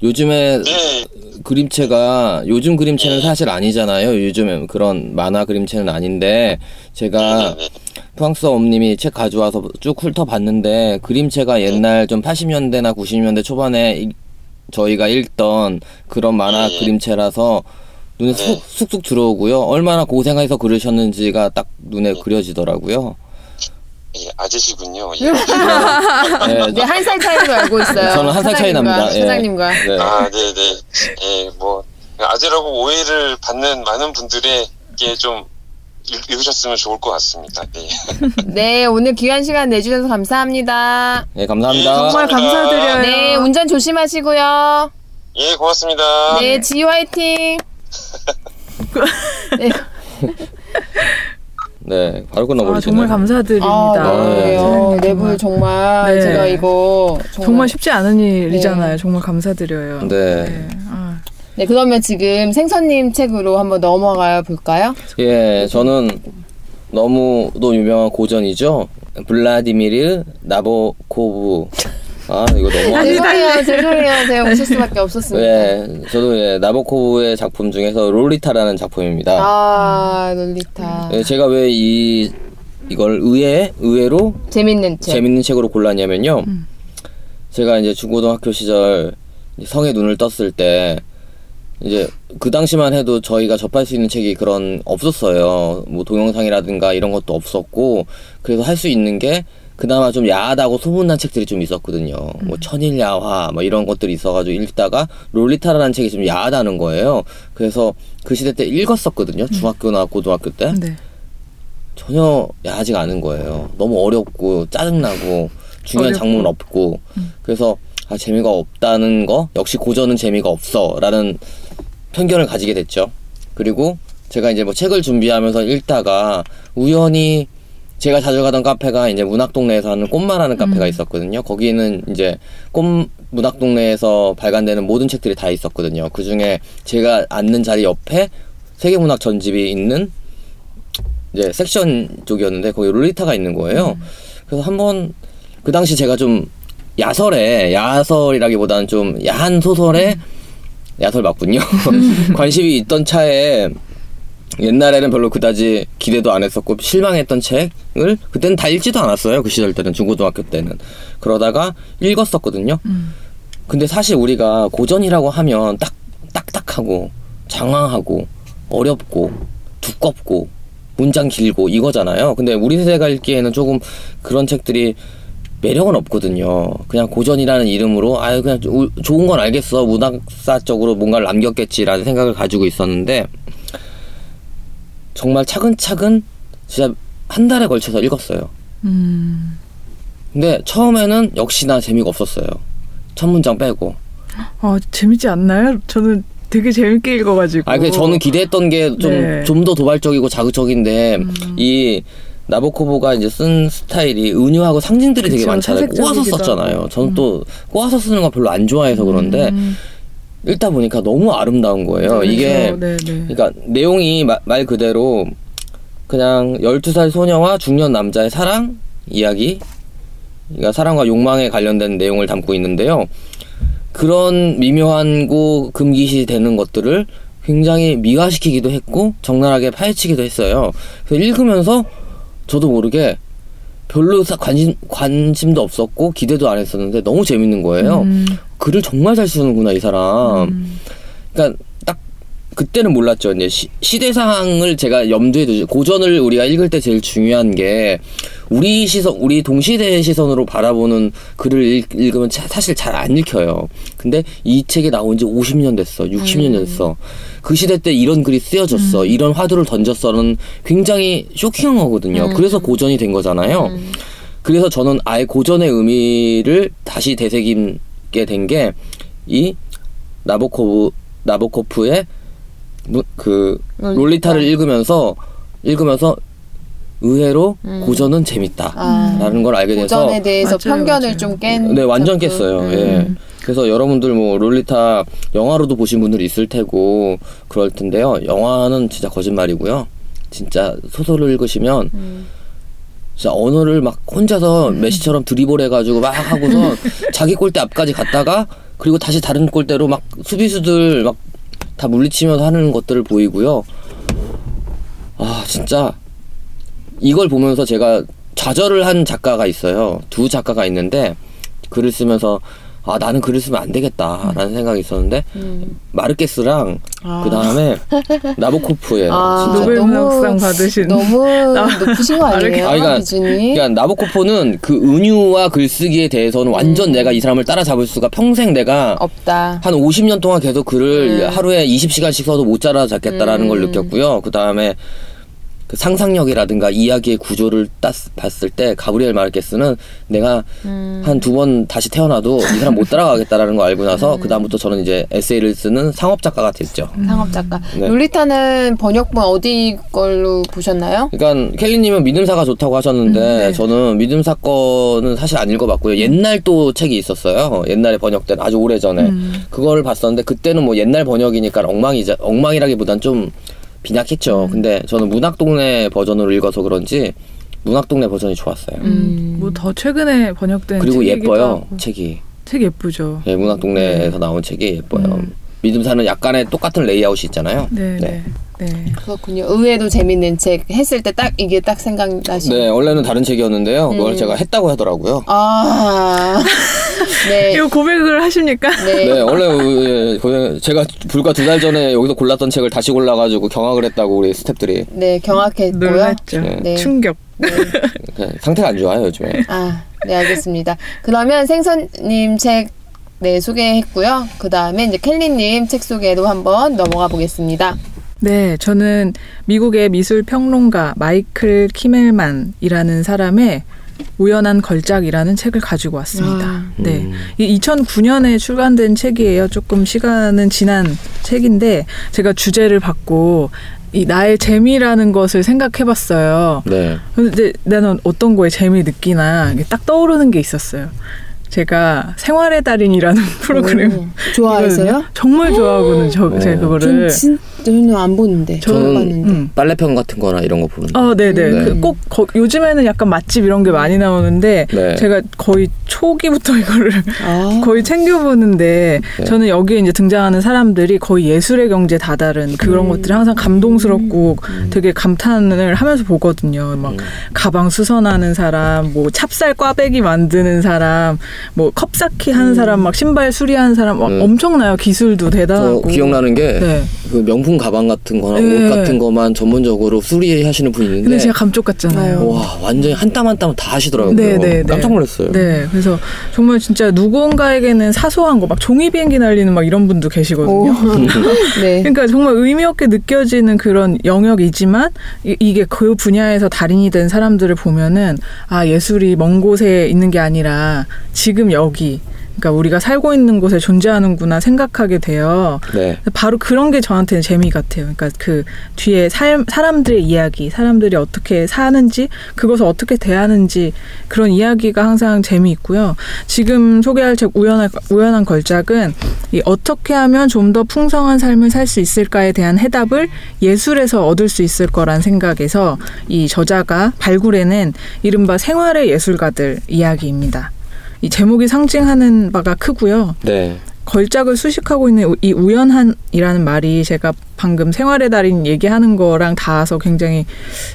요즘에
네,
그림체가 요즘 그림체는 사실 아니잖아요. 요즘에 그런 만화 그림체는 아닌데 제가
네, 네.
프랑스어 엄님이 책 가져와서 쭉 훑어봤는데 그림체가 옛날 좀 80년대나 90년대 초반에 이- 저희가 읽던 그런 만화
네.
그림체라서 눈에
네.
쑥, 쑥쑥 들어오고요. 얼마나 고생해서 그러셨는지가 딱 눈에 그려지더라고요.
예, 아재시군요. 예.
네,
네, 한 살 차이로 알고 있어요.
저는 한 살 차이 납니다. 예.
사장님과.
네.
아, 네, 네. 예, 뭐 아재라고 오해를 받는 많은 분들에게 좀 읽- 읽으셨으면 좋을 것 같습니다. 네.
네, 오늘 귀한 시간 내주셔서 감사합니다.
네, 감사합니다.
정말 감사드려요.
네, 운전 조심하시고요.
예, 고맙습니다.
네, 지유 화이팅. 네.
네, 바로 끝나버리죠.
아, 정말 감사드립니다.
아,
네.
그래요.
네,
내부 정말
네.
제가 이거 정말,
정말 쉽지 않은 일이잖아요.
네.
정말 감사드려요.
네.
아,
네, 그러면 지금 생선님 책으로 한번 넘어가 볼까요?
예, 저는 너무도 유명한 고전이죠. 블라디미르 나보코브. 아, 이거 너무
아, 죄송해요, 죄송해요. 제가 웃을 수밖에 없었습니다.
예, 저도 예, 나보코브의 작품 중에서 롤리타라는 작품입니다.
아, 롤리타.
예, 제가 왜 이 이걸 의외 의외로
재밌는 책.
재밌는 책으로 골랐냐면요. 제가 이제 중고등학교 시절 성에 눈을 떴을 때 이제 그 당시만 해도 저희가 접할 수 있는 책이 그런 없었어요. 뭐 동영상이라든가 이런 것도 없었고 그래서 할 수 있는 게 그나마 좀 야하다고 소문난 책들이 좀 있었거든요. 뭐 천일야화 뭐 이런 것들이 있어가지고 읽다가 롤리타라는 책이 좀 야하다는 거예요. 그래서 그 시대 때 읽었었거든요. 중학교나 고등학교 때.
네.
전혀 야하지가 않은 거예요. 너무 어렵고 짜증나고 중요한
어렵고.
장면 없고 그래서 아 재미가 없다는 거 역시 고전은 재미가 없어라는 편견을 가지게 됐죠. 그리고 제가 이제 뭐 책을 준비하면서 읽다가 우연히 제가 자주 가던 카페가 이제 문학동네에서 하는 꽃마라는 카페가 있었거든요. 거기는 이제 꽃 문학동네에서 발간되는 모든 책들이 다 있었거든요. 그 중에 제가 앉는 자리 옆에 세계문학 전집이 있는 이제 섹션 쪽이었는데 거기 롤리타가 있는 거예요. 그래서 한번 그 당시 제가 좀 야설에 야설이라기보다는 좀 야한 소설에 야설 맞군요. 관심이 있던 차에 옛날에는 별로 그다지 기대도 안 했었고 실망했던 책을 그때는 다 읽지도 않았어요. 그 시절 때는 중고등학교 때는 그러다가 읽었었거든요. 근데 사실 우리가 고전이라고 하면 딱 딱딱하고 장황하고 어렵고 두껍고 문장 길고 이거잖아요. 근데 우리 세대가 읽기에는 조금 그런 책들이 매력은 없거든요. 그냥 고전이라는 이름으로 아유 그냥 우- 좋은 건 알겠어 문학사적으로 뭔가를 남겼겠지라는 생각을 가지고 있었는데 정말 차근차근 진짜 한 달에 걸쳐서 읽었어요.
음,
근데 처음에는 역시나 재미가 없었어요. 첫 문장 빼고.
아, 재밌지 않나요? 저는 되게 재밌게 읽어가지고.
아, 근데 저는 기대했던 게좀
네.
좀더 도발적이고 자극적인데 이 나보코보가 이제 쓴 스타일이 은유하고 상징들이 되게 많잖아요. 꼬아서 썼잖아요. 저는 또 꼬아서 쓰는 거 별로 안 좋아해서 그런데
음,
읽다 보니까 너무 아름다운 거예요. 이게
네, 네.
그러니까 내용이 마- 말 그대로 그냥 12살 소녀와 중년 남자의 사랑 이야기 그러니까 사랑과 욕망에 관련된 내용을 담고 있는데요. 그런 미묘한고 금기시 되는 것들을 굉장히 미화시키기도 했고 적나라하게 파헤치기도 했어요. 그래서 읽으면서 저도 모르게 별로 사- 관심 관심도 없었고 기대도 안 했었는데 너무 재밌는 거예요.
음,
글을 정말 잘 쓰는구나 이 사람.
음.
그러니까 딱 그때는 몰랐죠. 이제 시, 시대 상황을 제가 염두에 두죠. 고전을 우리가 읽을 때 제일 중요한 게 우리 시선, 우리 동시대의 시선으로 바라보는 글을 읽, 읽으면 차- 사실 잘 안 읽혀요. 근데 이 책이 나온 지 50년 됐어, 60년 됐어. 그 시대 때 이런 글이 쓰여졌어, 이런 화두를 던졌어는 굉장히 쇼킹한 거거든요. 그래서 고전이 된 거잖아요. 그래서 저는 아예 고전의 의미를 다시 되새김게 된 게 이 나보코브 나보코프의 무- 그
롤리타.
롤리타 를 읽으면서 읽으면서 의외로 고전은 재밌다.
아.
라는 걸 알게 돼서
고전에 대해서
맞아요,
편견을
맞아요.
좀 깬.
네, 완전. 깼어요.
음.
예. 그래서 여러분들 뭐 롤리타 영화로도 보신 분들이 있을 테고 그럴 텐데요. 영화는 진짜 거짓말이고요. 진짜 소설을 읽으시면
음.
진짜 언어를 막 혼자서 메시처럼 드리블 해가지고 막 하고서 자기 골대 앞까지 갔다가 그리고 다시 다른 골대로 막 수비수들 막 다 물리치면서 하는 것들을 보이고요. 아 진짜 이걸 보면서 제가 좌절을 한 작가가 있어요. 두 작가가 있는데 글을 쓰면서 아 나는 글을 쓰면 안 되겠다라는 생각이 있었는데
음.
마르케스랑
아.
그 다음에 나보코프예요.
아,
진짜.
노벨 문학상 받으신
너무 높으신 거 아니에요?
아, 그러니까-
기준이?
그러니까 나보코프는 그 은유와 글쓰기에 대해서는 완전 내가 이 사람을 따라잡을 수가 평생 내가
없다.
한 50년 동안 계속 글을
음.
하루에 20시간씩 써도 못 따라잡겠다라는 걸
음.
느꼈고요. 그 다음에 그 상상력이라든가 이야기의 구조를 딱 봤을 때 가브리엘 마르케스는 내가
음.
한두 번 다시 태어나도 이 사람 못 따라가겠다라는 걸 알고 나서
음.
그 다음부터 저는 이제 에세이를 쓰는 상업 작가가 됐죠.
상업 작가.
네.
롤리타는 번역본 어디 걸로 보셨나요?
그러니까 켈리님은 믿음사가 좋다고 하셨는데
음, 네.
저는 믿음사 거는 사실 안 읽어봤고요. 옛날 또 책이 있었어요. 옛날에 번역된 아주 오래 전에
음.
그거를 봤었는데 그때는 뭐 옛날 번역이니까 엉망이자 엉망이라기보단 좀 빈약했죠.
음.
근데 저는 문학동네 버전으로 읽어서 그런지 문학동네 버전이 좋았어요.
음.
뭐 더 최근에 번역된
그리고
책이기도
예뻐요
하고.
책이.
책 예쁘죠.
예, 문학동네에서 나온 책이 예뻐요.
음.
민음사는 약간의 똑같은 레이아웃이 있잖아요.
네,
네.
네. 네.
그렇군요. 의외로 재밌는 책 했을 때 딱 이게 딱 생각나시.
네, 원래는 다른 책이었는데요. 그걸
음.
제가 했다고 하더라고요.
아, 네,
이거 고백을 하십니까?
네.
네, 원래 예, 제가 불과 두 달 전에 여기서 골랐던 책을 다시 골라가지고 경악을 했다고 우리 스탭들이
네, 경악했고요.
놀랐죠.
네.
충격.
그냥 상태가 안 좋아요 요즘에.
아, 네, 알겠습니다. 그러면 생선님 책, 네, 소개했고요. 그 다음에 이제 켈리님 책 소개로 한번 넘어가 보겠습니다.
네, 저는 미국의 미술 평론가 마이클 키멜만이라는 사람의 우연한 걸작이라는 책을 가지고 왔습니다.
아.
네.
음.
이 2009년에 출간된 책이에요. 조금 시간은 지난 책인데 제가 주제를 받고 이 나의 재미라는 것을 생각해 봤어요.
네.
근데 나는 어떤 거에 재미 느끼나 딱 떠오르는 게 있었어요. 제가 생활의 달인이라는 프로그램
오, 좋아해서요?
정말 좋아하고는 저
어.
제가 그거를
전 진짜 저는 안 보는데.
저는-
봤는데.
음.
빨래편 같은 거나 이런 거 보는.
어, 네네.
네.
그 꼭, 거- 요즘에는 약간 맛집 이런 게 많이 나오는데,
네.
제가 거의 초기부터 이거를
아,
거의 챙겨보는데,
네.
저는 여기에 이제 등장하는 사람들이 거의 예술의 경지에 다다른 그런
음.
것들이 항상 감동스럽고 되게 감탄을 하면서 보거든요. 막
음.
가방 수선하는 사람, 뭐 찹쌀 꽈배기 만드는 사람, 뭐 컵쌓기 하는 사람, 막 신발 수리하는 사람, 막
음.
엄청나요. 기술도
저
대단하고.
기억나는 게그
네.
명품 가방 같은 거나
네.
옷 같은 거만 전문적으로 수리하시는 분이 있는데
근데 제가 감쪽 같잖아요.
와 완전히 한 땀 한 땀 다 하시더라고요.
네, 네, 네.
깜짝 놀랐어요.
네, 그래서 정말 진짜 누군가에게는 사소한 거, 막 종이 비행기 날리는 막 이런 분도
오.
계시거든요.
네.
그러니까 정말 의미 없게 느껴지는 그런 영역이지만 이, 이게 그 분야에서 달인이 된 사람들을 보면은 아 예술이 먼 곳에 있는 게 아니라 지금 여기. 그러니까 우리가 살고 있는 곳에 존재하는구나 생각하게 돼요.
네.
바로 그런 게 저한테는 재미 같아요. 그러니까 그 뒤에 삶, 사람들의 이야기, 사람들이 어떻게 사는지, 그것을 어떻게 대하는지 그런 이야기가 항상 재미있고요. 지금 소개할 책 우연한, 우연한 걸작은 이 어떻게 하면 좀 더 풍성한 삶을 살 수 있을까에 대한 해답을 예술에서 얻을 수 있을 거란 생각에서 이 저자가 발굴해낸 이른바 생활의 예술가들 이야기입니다. 이 제목이 상징하는 바가 크고요.
네.
걸작을 수식하고 있는 이 우연한이라는 말이 제가 방금 생활의 달인 얘기하는 거랑 닿아서 굉장히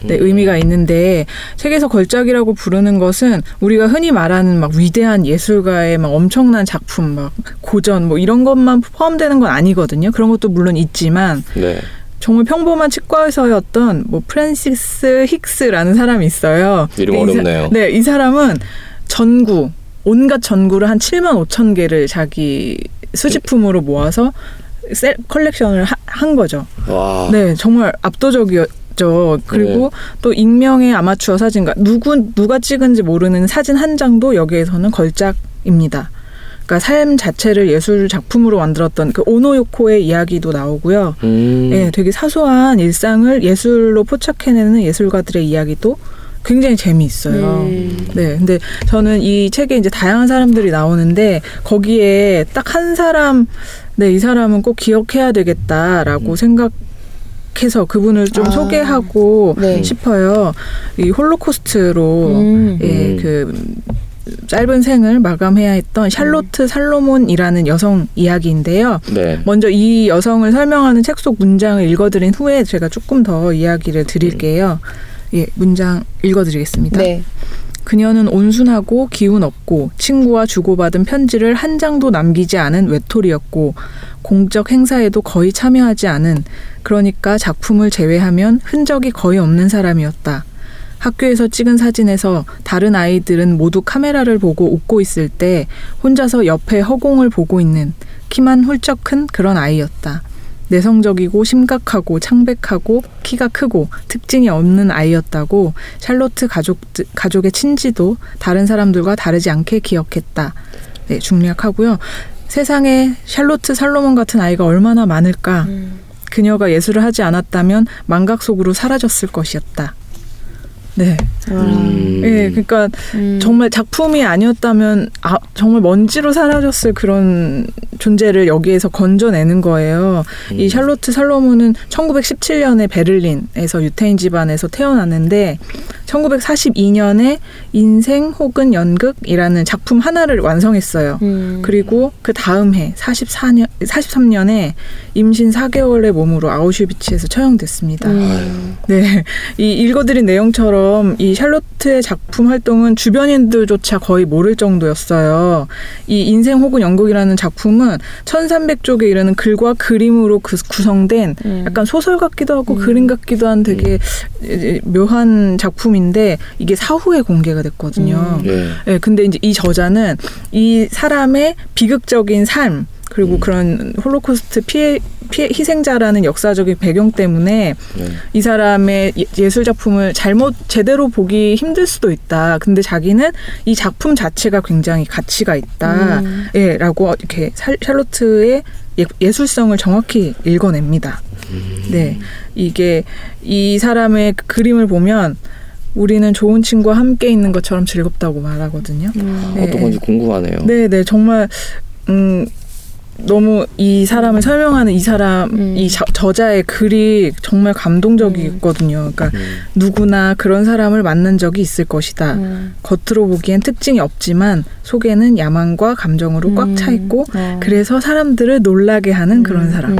네,
음.
의미가 있는데 책에서 걸작이라고 부르는 것은 우리가 흔히 말하는 막 위대한 예술가의 막 엄청난 작품 막 고전 뭐 이런 것만 포함되는 건 아니거든요. 그런 것도 물론 있지만
네.
정말 평범한 치과의사였던 뭐 프랜시스 힉스라는 사람이 있어요.
이름 어렵네요.
네, 이 사람은 전구 온갖 전구를 한 7만 5천 개를 자기 수집품으로 모아서 셀 컬렉션을 하- 한 거죠.
와.
네, 정말 압도적이었죠. 그리고
네.
또 익명의 아마추어 사진가 누구 누가 찍은지 모르는 사진 한 장도 여기에서는 걸작입니다. 그러니까 삶 자체를 예술 작품으로 만들었던 그 오노요코의 이야기도 나오고요.
음.
예, 되게 사소한 일상을 예술로 포착해내는 예술가들의 이야기도 굉장히 재미있어요.
음.
네, 근데 저는 이 책에 이제 다양한 사람들이 나오는데 거기에 딱 한 사람, 네, 이 사람은 꼭 기억해야 되겠다라고 생각 해서 그분을 좀
아.
소개하고
네.
싶어요. 이 홀로코스트로
음.
예,
음.
그 짧은 생을 마감해야 했던 샬로트 살로몬이라는 여성 이야기인데요.
네.
먼저 이 여성을 설명하는 책 속 문장을 읽어드린 후에 제가 조금 더 이야기를 드릴게요. 예, 문장 읽어드리겠습니다.
네.
그녀는 온순하고 기운 없고 친구와 주고받은 편지를 한 장도 남기지 않은 외톨이였고 공적 행사에도 거의 참여하지 않은 그러니까 작품을 제외하면 흔적이 거의 없는 사람이었다. 학교에서 찍은 사진에서 다른 아이들은 모두 카메라를 보고 웃고 있을 때 혼자서 옆에 허공을 보고 있는 키만 훌쩍 큰 그런 아이였다. 내성적이고 심각하고 창백하고 키가 크고 특징이 없는 아이였다고 샬로트 가족 가족의 친지도 다른 사람들과 다르지 않게 기억했다. 네, 중략하고요. 세상에 샬로트 살로몬 같은 아이가 얼마나 많을까? 그녀가 예술을 하지 않았다면 망각 속으로 사라졌을 것이었다. 네.
음.
예, 그러니까
음.
정말 작품이 아니었다면 아, 정말 먼지로 사라졌을 그런 존재를 여기에서 건져내는 거예요. 이 샬로트 살로몬은 1917년에 베를린에서 유태인 집안에서 태어났는데 1942년에 인생 혹은 연극이라는 작품 하나를 완성했어요.
음.
그리고 그 다음 해 44년 43년에 임신 4개월의 몸으로 아우슈비츠에서 처형됐습니다.
음.
네. 이 읽어드린 내용처럼 이 샬로트의 작품 활동은 주변인들조차 거의 모를 정도였어요. 이 인생 혹은 연극이라는 작품은 1300쪽에 이르는 글과 그림으로 그- 구성된
음.
약간 소설 같기도 하고 그림 같기도 한 되게 이제 묘한 작품인데 이게 사후에 공개가 됐거든요.
음.
예.
네, 근데 이제 이 저자는 이 사람의 비극적인 삶 그리고
음.
그런 홀로코스트 피해, 피해 희생자라는 역사적인 배경 때문에
네.
이 사람의 예- 예술 작품을 잘못 제대로 보기 힘들 수도 있다. 근데 자기는 이 작품 자체가 굉장히 가치가 있다.
음.
예, 라고 이렇게 살- 샬로트의 예, 예술성을 정확히 읽어냅니다. 네. 이게 이 사람의 그 그림을 보면 우리는 좋은 친구와 함께 있는 것처럼 즐겁다고 말하거든요.
음.
네.
어떤 건지 궁금하네요.
네, 네, 정말 음 너무 이 사람을 설명하는 이 사람
음.
이 저, 저자의 글이 정말 감동적이거든요. 그러니까
음.
누구나 그런 사람을 만난 적이 있을 것이다.
음.
겉으로 보기엔 특징이 없지만 속에는 야망과 감정으로 꽉 차 있고
어.
그래서 사람들을 놀라게 하는 그런 사람.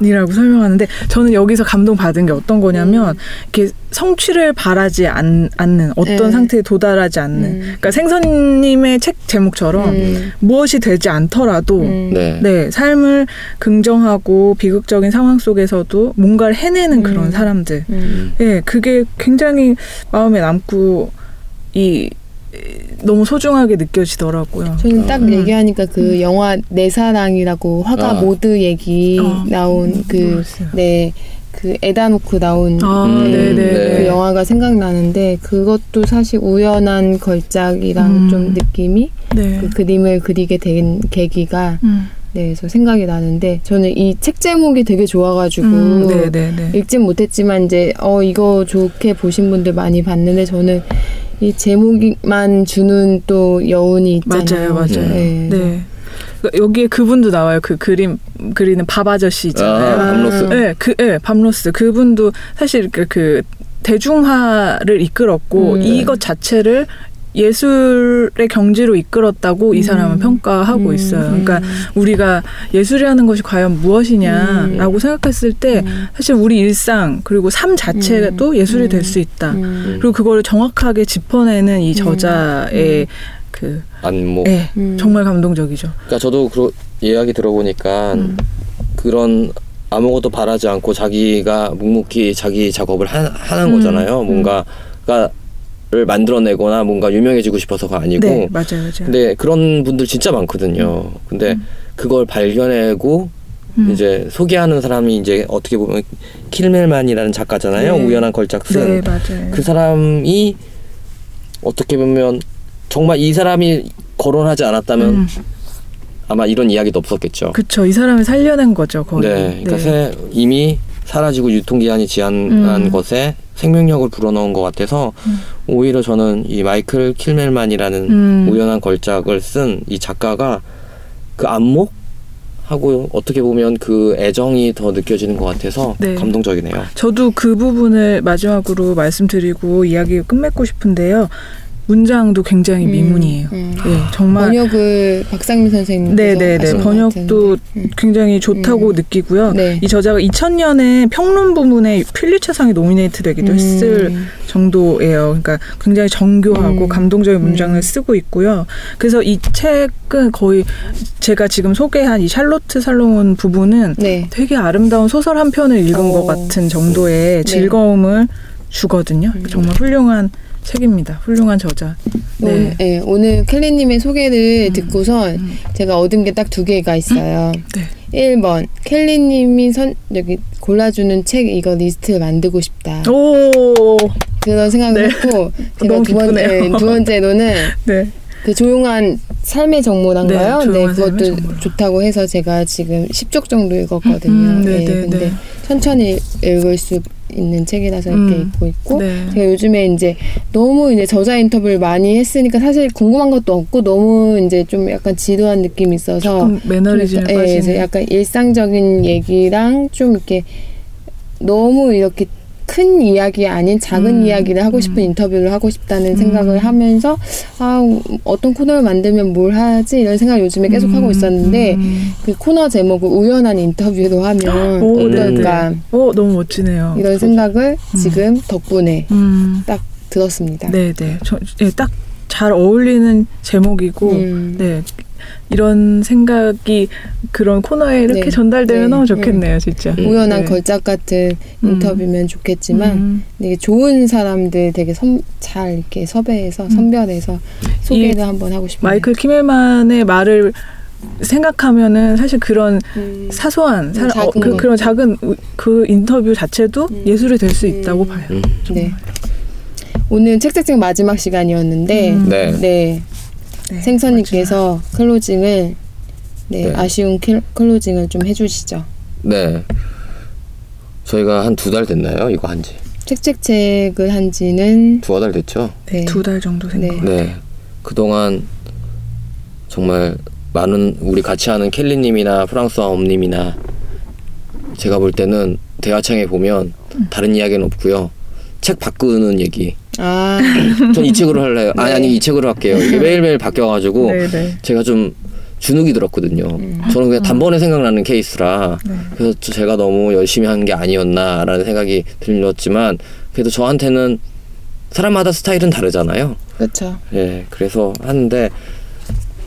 음.
이라고 설명하는데 저는 여기서 감동받은 게 어떤 거냐면 이렇게 성취를 바라지 않, 는 어떤
네.
상태에 도달하지 않는
음.
그러니까 생선님의 책 제목처럼
음.
무엇이 되지 않더라도
음.
네.
네 삶을 긍정하고 비극적인 상황 속에서도 뭔가를 해내는 그런
음.
사람들
음.
예 그게 굉장히 마음에 남고 이 너무 소중하게 느껴지더라고요.
저는 딱
음.
얘기하니까 그 영화 내 사랑이라고 화가
아.
모드 얘기
어.
나온 그
모르겠어요.
네. 그 에다노크 나온
아,
음,
네네.
네.
그 영화가 생각나는데 그것도 사실 우연한 걸작이라는
음.
좀 느낌이
네.
그 그림을 그리게 된 계기가
음.
네, 그래서 생각이 나는데 저는 이 책 제목이 되게 좋아가지고
음, 네네네.
읽진 못했지만 이제 어 이거 좋게 보신 분들 많이 봤는데 저는 이 제목만 주는 또 여운이 있잖아요.
맞아요, 맞아요.
네.
네. 그러니까 여기에 그분도 나와요. 그 그림 그리는 밥 아저씨 있잖아요.
아, 밤로스.
네, 그, 네, 밤로스. 그분도 사실 그, 그 대중화를 이끌었고
음.
이것 자체를 예술의 경지로 이끌었다고 이 사람은 평가하고
음.
있어요.
음.
그러니까 우리가 예술이라는 것이 과연 무엇이냐라고 생각했을 때 사실 우리 일상 그리고 삶 자체도 예술이 될 수 있다.
음.
그리고 그거를 정확하게 짚어내는 이 저자의 그
안목.
예,
음.
정말 감동적이죠.
그러니까 저도 그 이야기 들어보니까
음.
그런 아무것도 바라지 않고 자기가 묵묵히 자기 작업을 하, 하는
음,
거잖아요.
음.
뭔가 를 만들어내거나 뭔가 유명해지고 싶어서가 아니고.
네, 맞아요, 맞아요.
근데 그런 분들 진짜 많거든요. 근데 그걸 발견하고
음.
이제 소개하는 사람이 이제 어떻게 보면 킬멜만이라는 작가잖아요.
네.
우연한 걸작 쓴.
네, 맞아요.
그 사람이 어떻게 보면 정말 이 사람이 거론하지 않았다면
음,
아마 이런 이야기도 없었겠죠.
그쵸. 이 사람을 살려낸 거죠, 거의.
네, 그러니까 새- 이미 사라지고 유통기한이 지연한
음.
것에 생명력을 불어넣은 것 같아서 오히려 저는 이 마이클 킬멜만이라는
음.
우연한 걸작을 쓴 이 작가가 그 안목 하고 어떻게 보면 그 애정이 더 느껴지는 것 같아서
네.
감동적이네요.
저도 그 부분을 마지막으로 말씀드리고 이야기 끝맺고 싶은데요. 문장도 굉장히
음,
미문이에요.
음.
예, 정말
번역을 박상민 선생님
네네네 번역도 굉장히 좋다고
음.
느끼고요.
네.
이 저자가 2000년에 평론 부문에 필리처상에 노미네이트되기도
음.
했을 정도예요. 그러니까 굉장히 정교하고
음.
감동적인 문장을
음.
쓰고 있고요. 그래서 이 책은 거의 제가 지금 소개한 이 샬로트 살로몬 부분은
네.
되게 아름다운 소설 한 편을 읽은
어.
것 같은 정도의
네.
즐거움을 주거든요.
음.
정말 훌륭한 책입니다. 훌륭한 저자. 네.
오늘, 네, 오늘 켈리님의 소개를
음.
듣고선
음.
제가 얻은 게 딱 두 개가 있어요.
네.
1번 켈리님이 선 여기 골라주는 책 이거 리스트 만들고 싶다.
오,
그런 생각을
네.
했고 제가 두, 번,
기쁘네요.
네, 두 번째로는
네.
그 조용한 삶의 정모란가요?
네,
네, 그것도
정모란.
좋다고 해서 제가 지금 10쪽 정도 읽었거든요.
음, 네,
네,
네,
근데
네.
천천히 읽을 수 있는 책이라서 이렇게
음,
읽고 있고
네.
제가 요즘에 이제 너무 이제 저자 인터뷰를 많이 했으니까 사실 궁금한 것도 없고 너무 이제 좀 약간 지루한 느낌이 있어서
매너리즘에
좀 약간- 예, 약간 일상적인 얘기랑 좀 이렇게 너무 이렇게 큰 이야기 아닌 작은
음,
이야기를 하고 싶은
음.
인터뷰를 하고 싶다는
음.
생각을 하면서 아 어떤 코너를 만들면 뭘 하지 이런 생각을 요즘에 계속 하고
음,
있었는데
음.
그 코너 제목을 우연한 인터뷰로 하면
오,
어떨까
네네. 오, 너무 멋지네요.
이런 생각을 지금 덕분에
음,
딱 들었습니다.
네, 네. 저, 예, 딱 잘 어울리는 제목이고,
음.
네. 이런 생각이 그런 코너에 이렇게
네.
전달되면
네.
너무 좋겠네요, 진짜.
우연한
네.
걸작 같은
음.
인터뷰면 좋겠지만
음.
되게 좋은 사람들 되게 선, 잘 이렇게 섭외해서 선별해서 소개를 한번 하고 싶어요.
음. 마이클 키멜만의 말을 생각하면은 사실 그런
음.
사소한 사,
작은
어, 그,
거.
그런 작은 우- 그 인터뷰 자체도
음.
예술이 될수
음.
있다고 봐요.
음.
네. 오늘 책책책 마지막 시간이었는데
음.
네.
네.
네,
생선님께서 클로징을 네,
네.
아쉬운 클, 클로징을 좀 해주시죠.
네. 저희가 한 두 달 됐나요? 이거 한지
책책책을 한지는
두어 달 됐죠.
네.
두 달 정도 된
네.
거.
네. 그동안 정말 많은 우리 같이 하는 켈리님이나 프랑스와 엄님이나 제가 볼 때는 대화창에 보면 다른 이야기는 없고요. 책 바꾸는 얘기.
아,
전 이 책으로 할래요. 아니 아니 이 책으로 할게요. 이게 매일매일 바뀌어가지고
네, 네.
제가 좀 주눅이 들었거든요. 저는 그냥 단번에 생각나는 케이스라
네.
그래서 저- 제가 너무 열심히 한 게 아니었나라는 생각이 들었지만 그래도 저한테는 사람마다 스타일은 다르잖아요.
그렇죠.
예, 그래서 하는데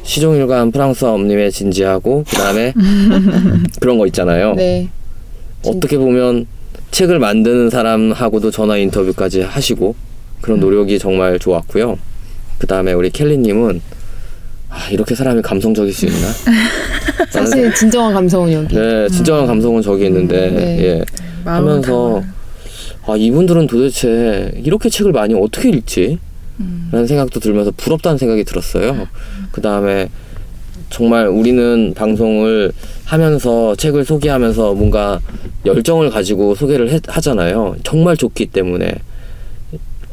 시종일관 프랑스와 엄님의 진지하고 그 다음에 그런 거 있잖아요.
네.
어떻게 보면 책을 만드는 사람하고도 전화 인터뷰까지 하시고 그런 노력이 정말 좋았고요. 그 다음에 우리 켈리님은 아, 이렇게 사람이 감성적일 수 있나?
사실 진정한 감성은 여기.
네, 진정한 감성은 저기 있는데
네.
예, 하면서.
아
이분들은 도대체 이렇게 책을 많이 어떻게 읽지?
음.
라는 생각도 들면서 부럽다는 생각이 들었어요. 그 다음에 정말 우리는 방송을 하면서 책을 소개하면서 뭔가 열정을 가지고 소개를 해- 하잖아요. 정말 좋기 때문에.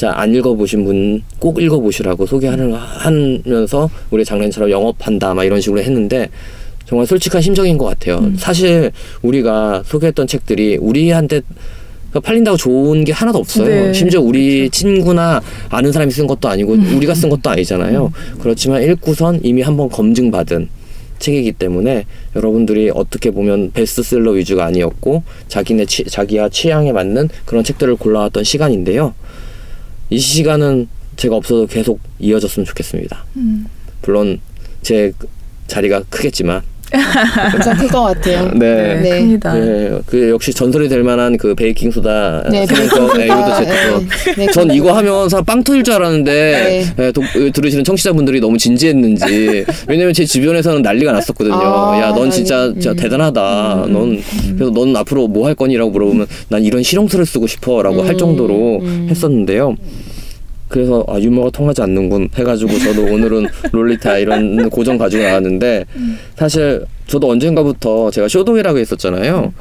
자, 안 읽어보신 분 꼭 읽어보시라고 소개하는, 하면서 우리 작년처럼 영업한다, 막 이런 식으로 했는데, 정말 솔직한 심정인 것 같아요. 사실 우리가 소개했던 책들이 우리한테 팔린다고 좋은 게 하나도 없어요.
네,
심지어 우리 친구나 아는 사람이 쓴 것도 아니고 우리가 쓴 것도 아니잖아요. 그렇지만 읽고선 이미 한번 검증받은 책이기 때문에 여러분들이 어떻게 보면 베스트셀러 위주가 아니었고 자기네 취, 자기와 취향에 맞는 그런 책들을 골라왔던 시간인데요. 이 시간은 제가 없어도 계속 이어졌으면 좋겠습니다. 물론 제 자리가 크겠지만
엄청 클 것 같아요.
네.
네,
네.
큽니다.
네, 그 역시 전설이 될 만한 그 베이킹 소다.
네,
거, 네, 이것도 제
네,
거.
네,
전
그거.
이거 하면서 빵 터질 줄 알았는데 네, 도- 들으시는 청취자분들이 너무 진지했는지 왜냐면 제 주변에서는 난리가 났었거든요.
아,
야, 넌 진짜,
난리.
진짜 대단하다. 넌 그래서 넌 앞으로 뭐 할 거니라고 물어보면 난 이런 실용서를 쓰고 싶어라고 할 정도로 했었는데요. 그래서 아 유머가 통하지 않는군 해가지고 저도 오늘은 롤리타 이런 고정 가지고 나왔는데 사실 저도 언젠가부터 제가 쇼동이라고 했었잖아요.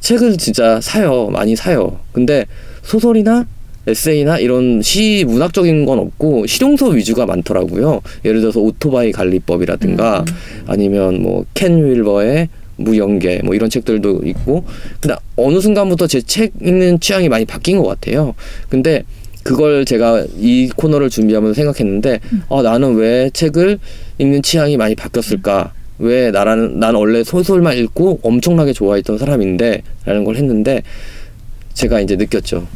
책을 진짜 사요 많이 사요. 근데 소설이나 에세이나 이런 시 문학적인 건 없고 실용서 위주가 많더라고요. 예를 들어서 오토바이 관리법이라든가 아니면 뭐 켄 윌버의 무연계 뭐 이런 책들도 있고 근데 어느 순간부터 제 책 읽는 취향이 많이 바뀐 것 같아요. 근데 그걸 제가 이 코너를 준비하면서 생각했는데 어, 나는 왜 책을 읽는 취향이 많이 바뀌었을까? 왜 나라는 난 원래 소설만 읽고 엄청나게 좋아했던 사람인데라는 걸 했는데 제가 이제 느꼈죠.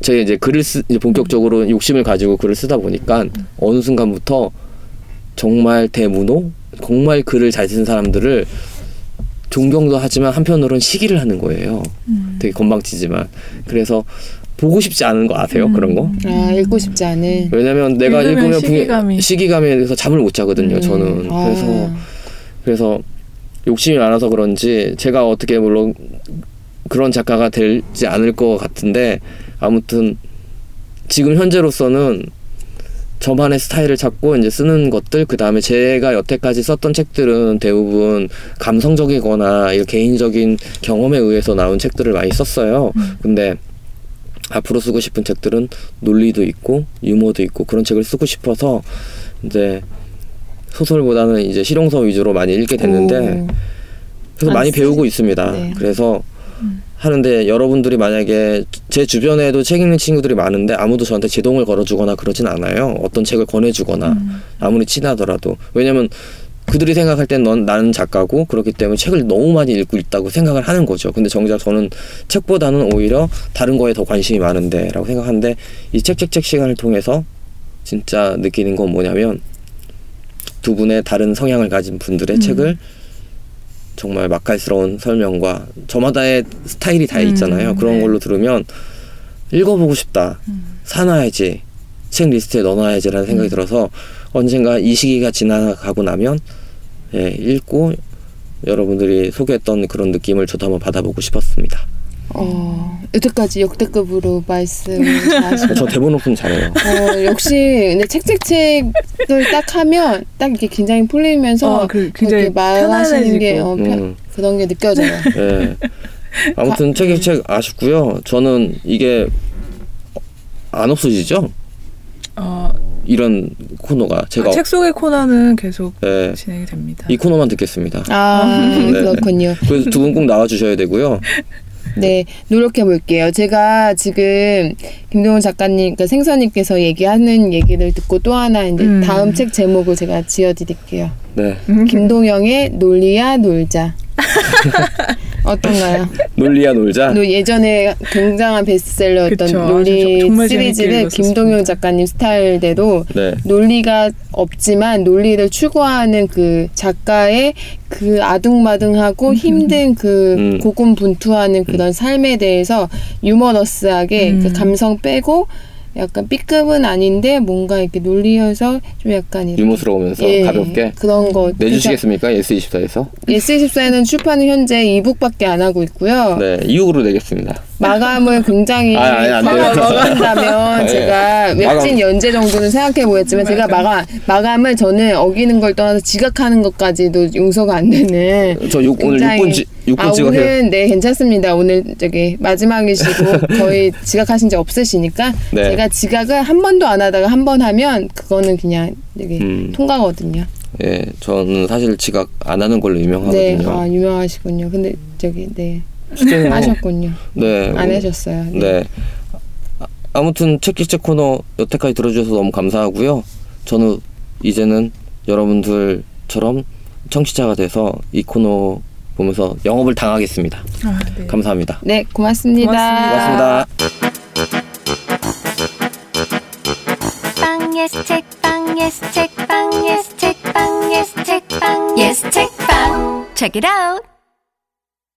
제가 이제 글을 쓰 이제 본격적으로 욕심을 가지고 글을 쓰다 보니까 어느 순간부터 정말 대문호 정말 글을 잘 쓰는 사람들을 존경도 하지만 한편으로는 시기를 하는 거예요. 되게 건방지지만 그래서 보고 싶지 않은 거 아세요? 그런 거?
아 읽고 싶지 않은.
왜냐면 내가
읽으면
읽으면
시기감이.
시기감에 대해서 잠을 못 자거든요. 저는
아.
그래서 그래서 욕심이 많아서 그런지 제가 어떻게 물론 그런 작가가 되지 않을 것 같은데 아무튼 지금 현재로서는 저만의 스타일을 찾고 이제 쓰는 것들 그 다음에 제가 여태까지 썼던 책들은 대부분 감성적이거나 이 개인적인 경험에 의해서 나온 책들을 많이 썼어요. 근데 앞으로 쓰고 싶은 책들은 논리도 있고 유머도 있고 그런 책을 쓰고 싶어서 이제 소설보다는 이제 실용서 위주로 많이 읽게 됐는데
오.
그래서
아,
많이
쓰-
배우고 있습니다.
네.
그래서 하는데 여러분들이 만약에 제 주변에도 책 읽는 친구들이 많은데 아무도 저한테 제동을 걸어주거나 그러진 않아요. 어떤 책을 권해주거나 아무리 친하더라도 왜냐면 그들이 생각할 땐 넌 나는 작가고 그렇기 때문에 책을 너무 많이 읽고 있다고 생각을 하는 거죠. 근데 정작 저는 책보다는 오히려 다른 거에 더 관심이 많은데라고 생각하는데 이 책책책 시간을 통해서 진짜 느끼는 건 뭐냐면 두 분의 다른 성향을 가진 분들의 책을 정말 맛깔스러운 설명과 저마다의 스타일이 다 있잖아요. 그런
네.
걸로 들으면 읽어보고 싶다. 사놔야지. 책 리스트에 넣어놔야지라는 생각이 들어서 언젠가 이 시기가 지나가고 나면 예, 읽고 여러분들이 소개했던 그런 느낌을 저도 한번 받아보고 싶었습니다.
어, 여태까지 역대급으로 잘하시고
저 대본 오픈 잘해요.
어, 역시 근데 책책책을 딱 하면 딱 이렇게 긴장이 풀리면서
어, 그 굉장히
말하시는 게 어, 편-
음.
그런 게 느껴져요.
예. 아무튼 책이 책 아쉽고요. 저는 이게 안 없어지죠?
어,
이런 코너가 제가
책 속의 코너는 계속
예,
진행이 됩니다.
이 코너만 듣겠습니다.
아
네.
그렇군요.
그래서 두 분 꼭 나와 주셔야 되고요.
네, 노력해 볼게요. 제가 지금 김동훈 작가님, 그러니까 생선님께서 얘기하는 얘기를 듣고 또 하나 이제
음.
다음 책 제목을 제가 지어드릴게요.
네.
김동영의 놀리야 놀자. 어떤가요?
논리야 놀자.
노- 예전에 굉장한 베스트셀러였던
그쵸.
논리 시리즈를. 김동영 작가님 스타일대로
네.
논리가 없지만 논리를 추구하는 그 작가의 그 아둥바둥하고 힘든 그
음.
고군분투하는 그런 삶에 대해서 유머러스하게
음.
그 감성 빼고 약간 B급은 아닌데 뭔가 이렇게 논리여서 좀 약간 이렇게
유머스러우면서
예,
가볍게
그런 거
내주시겠습니까? S24에서?
S24에는 출판은 현재 2북밖에 안 하고 있고요.
네, 2억으로 내겠습니다.
마감을 굉장히
아, 돼요.
먹는다면
네.
제가 웹진
마감.
연재 정도는 생각해 보겠지만 제가 마감 마감을 저는 어기는 걸 떠나서 지각하는 것까지도 용서가 안 되는
저 육, 오늘
굉장히-
6분, 지, 6분
아
찍어요.
오늘 네 괜찮습니다. 오늘 저기 마지막이시고 거의 지각하신 적 없으시니까
네.
제가 지각을 한 번도 안 하다가 한 번 하면 그거는 그냥 되게
음.
통과거든요.
예, 저는 사실 지각 안 하는 걸로
네,
유명하거든요.
아 유명하시군요. 근데 저기 네
수제네요.
하셨군요.
네.
안 하셨어요. 네.
네. 아- 아무튼 책기책 코너 여태까지 들어주셔서 너무 감사하고요. 저는 이제는 여러분들처럼 청취자가 돼서 이 코너 보면서 영업을 당하겠습니다.
아, 네.
감사합니다.
네, 고맙습니다.
고맙습니다.
빵 예스 책빵 예스 책빵 예스 책빵 예스 책빵 예스 책빵 Check it out.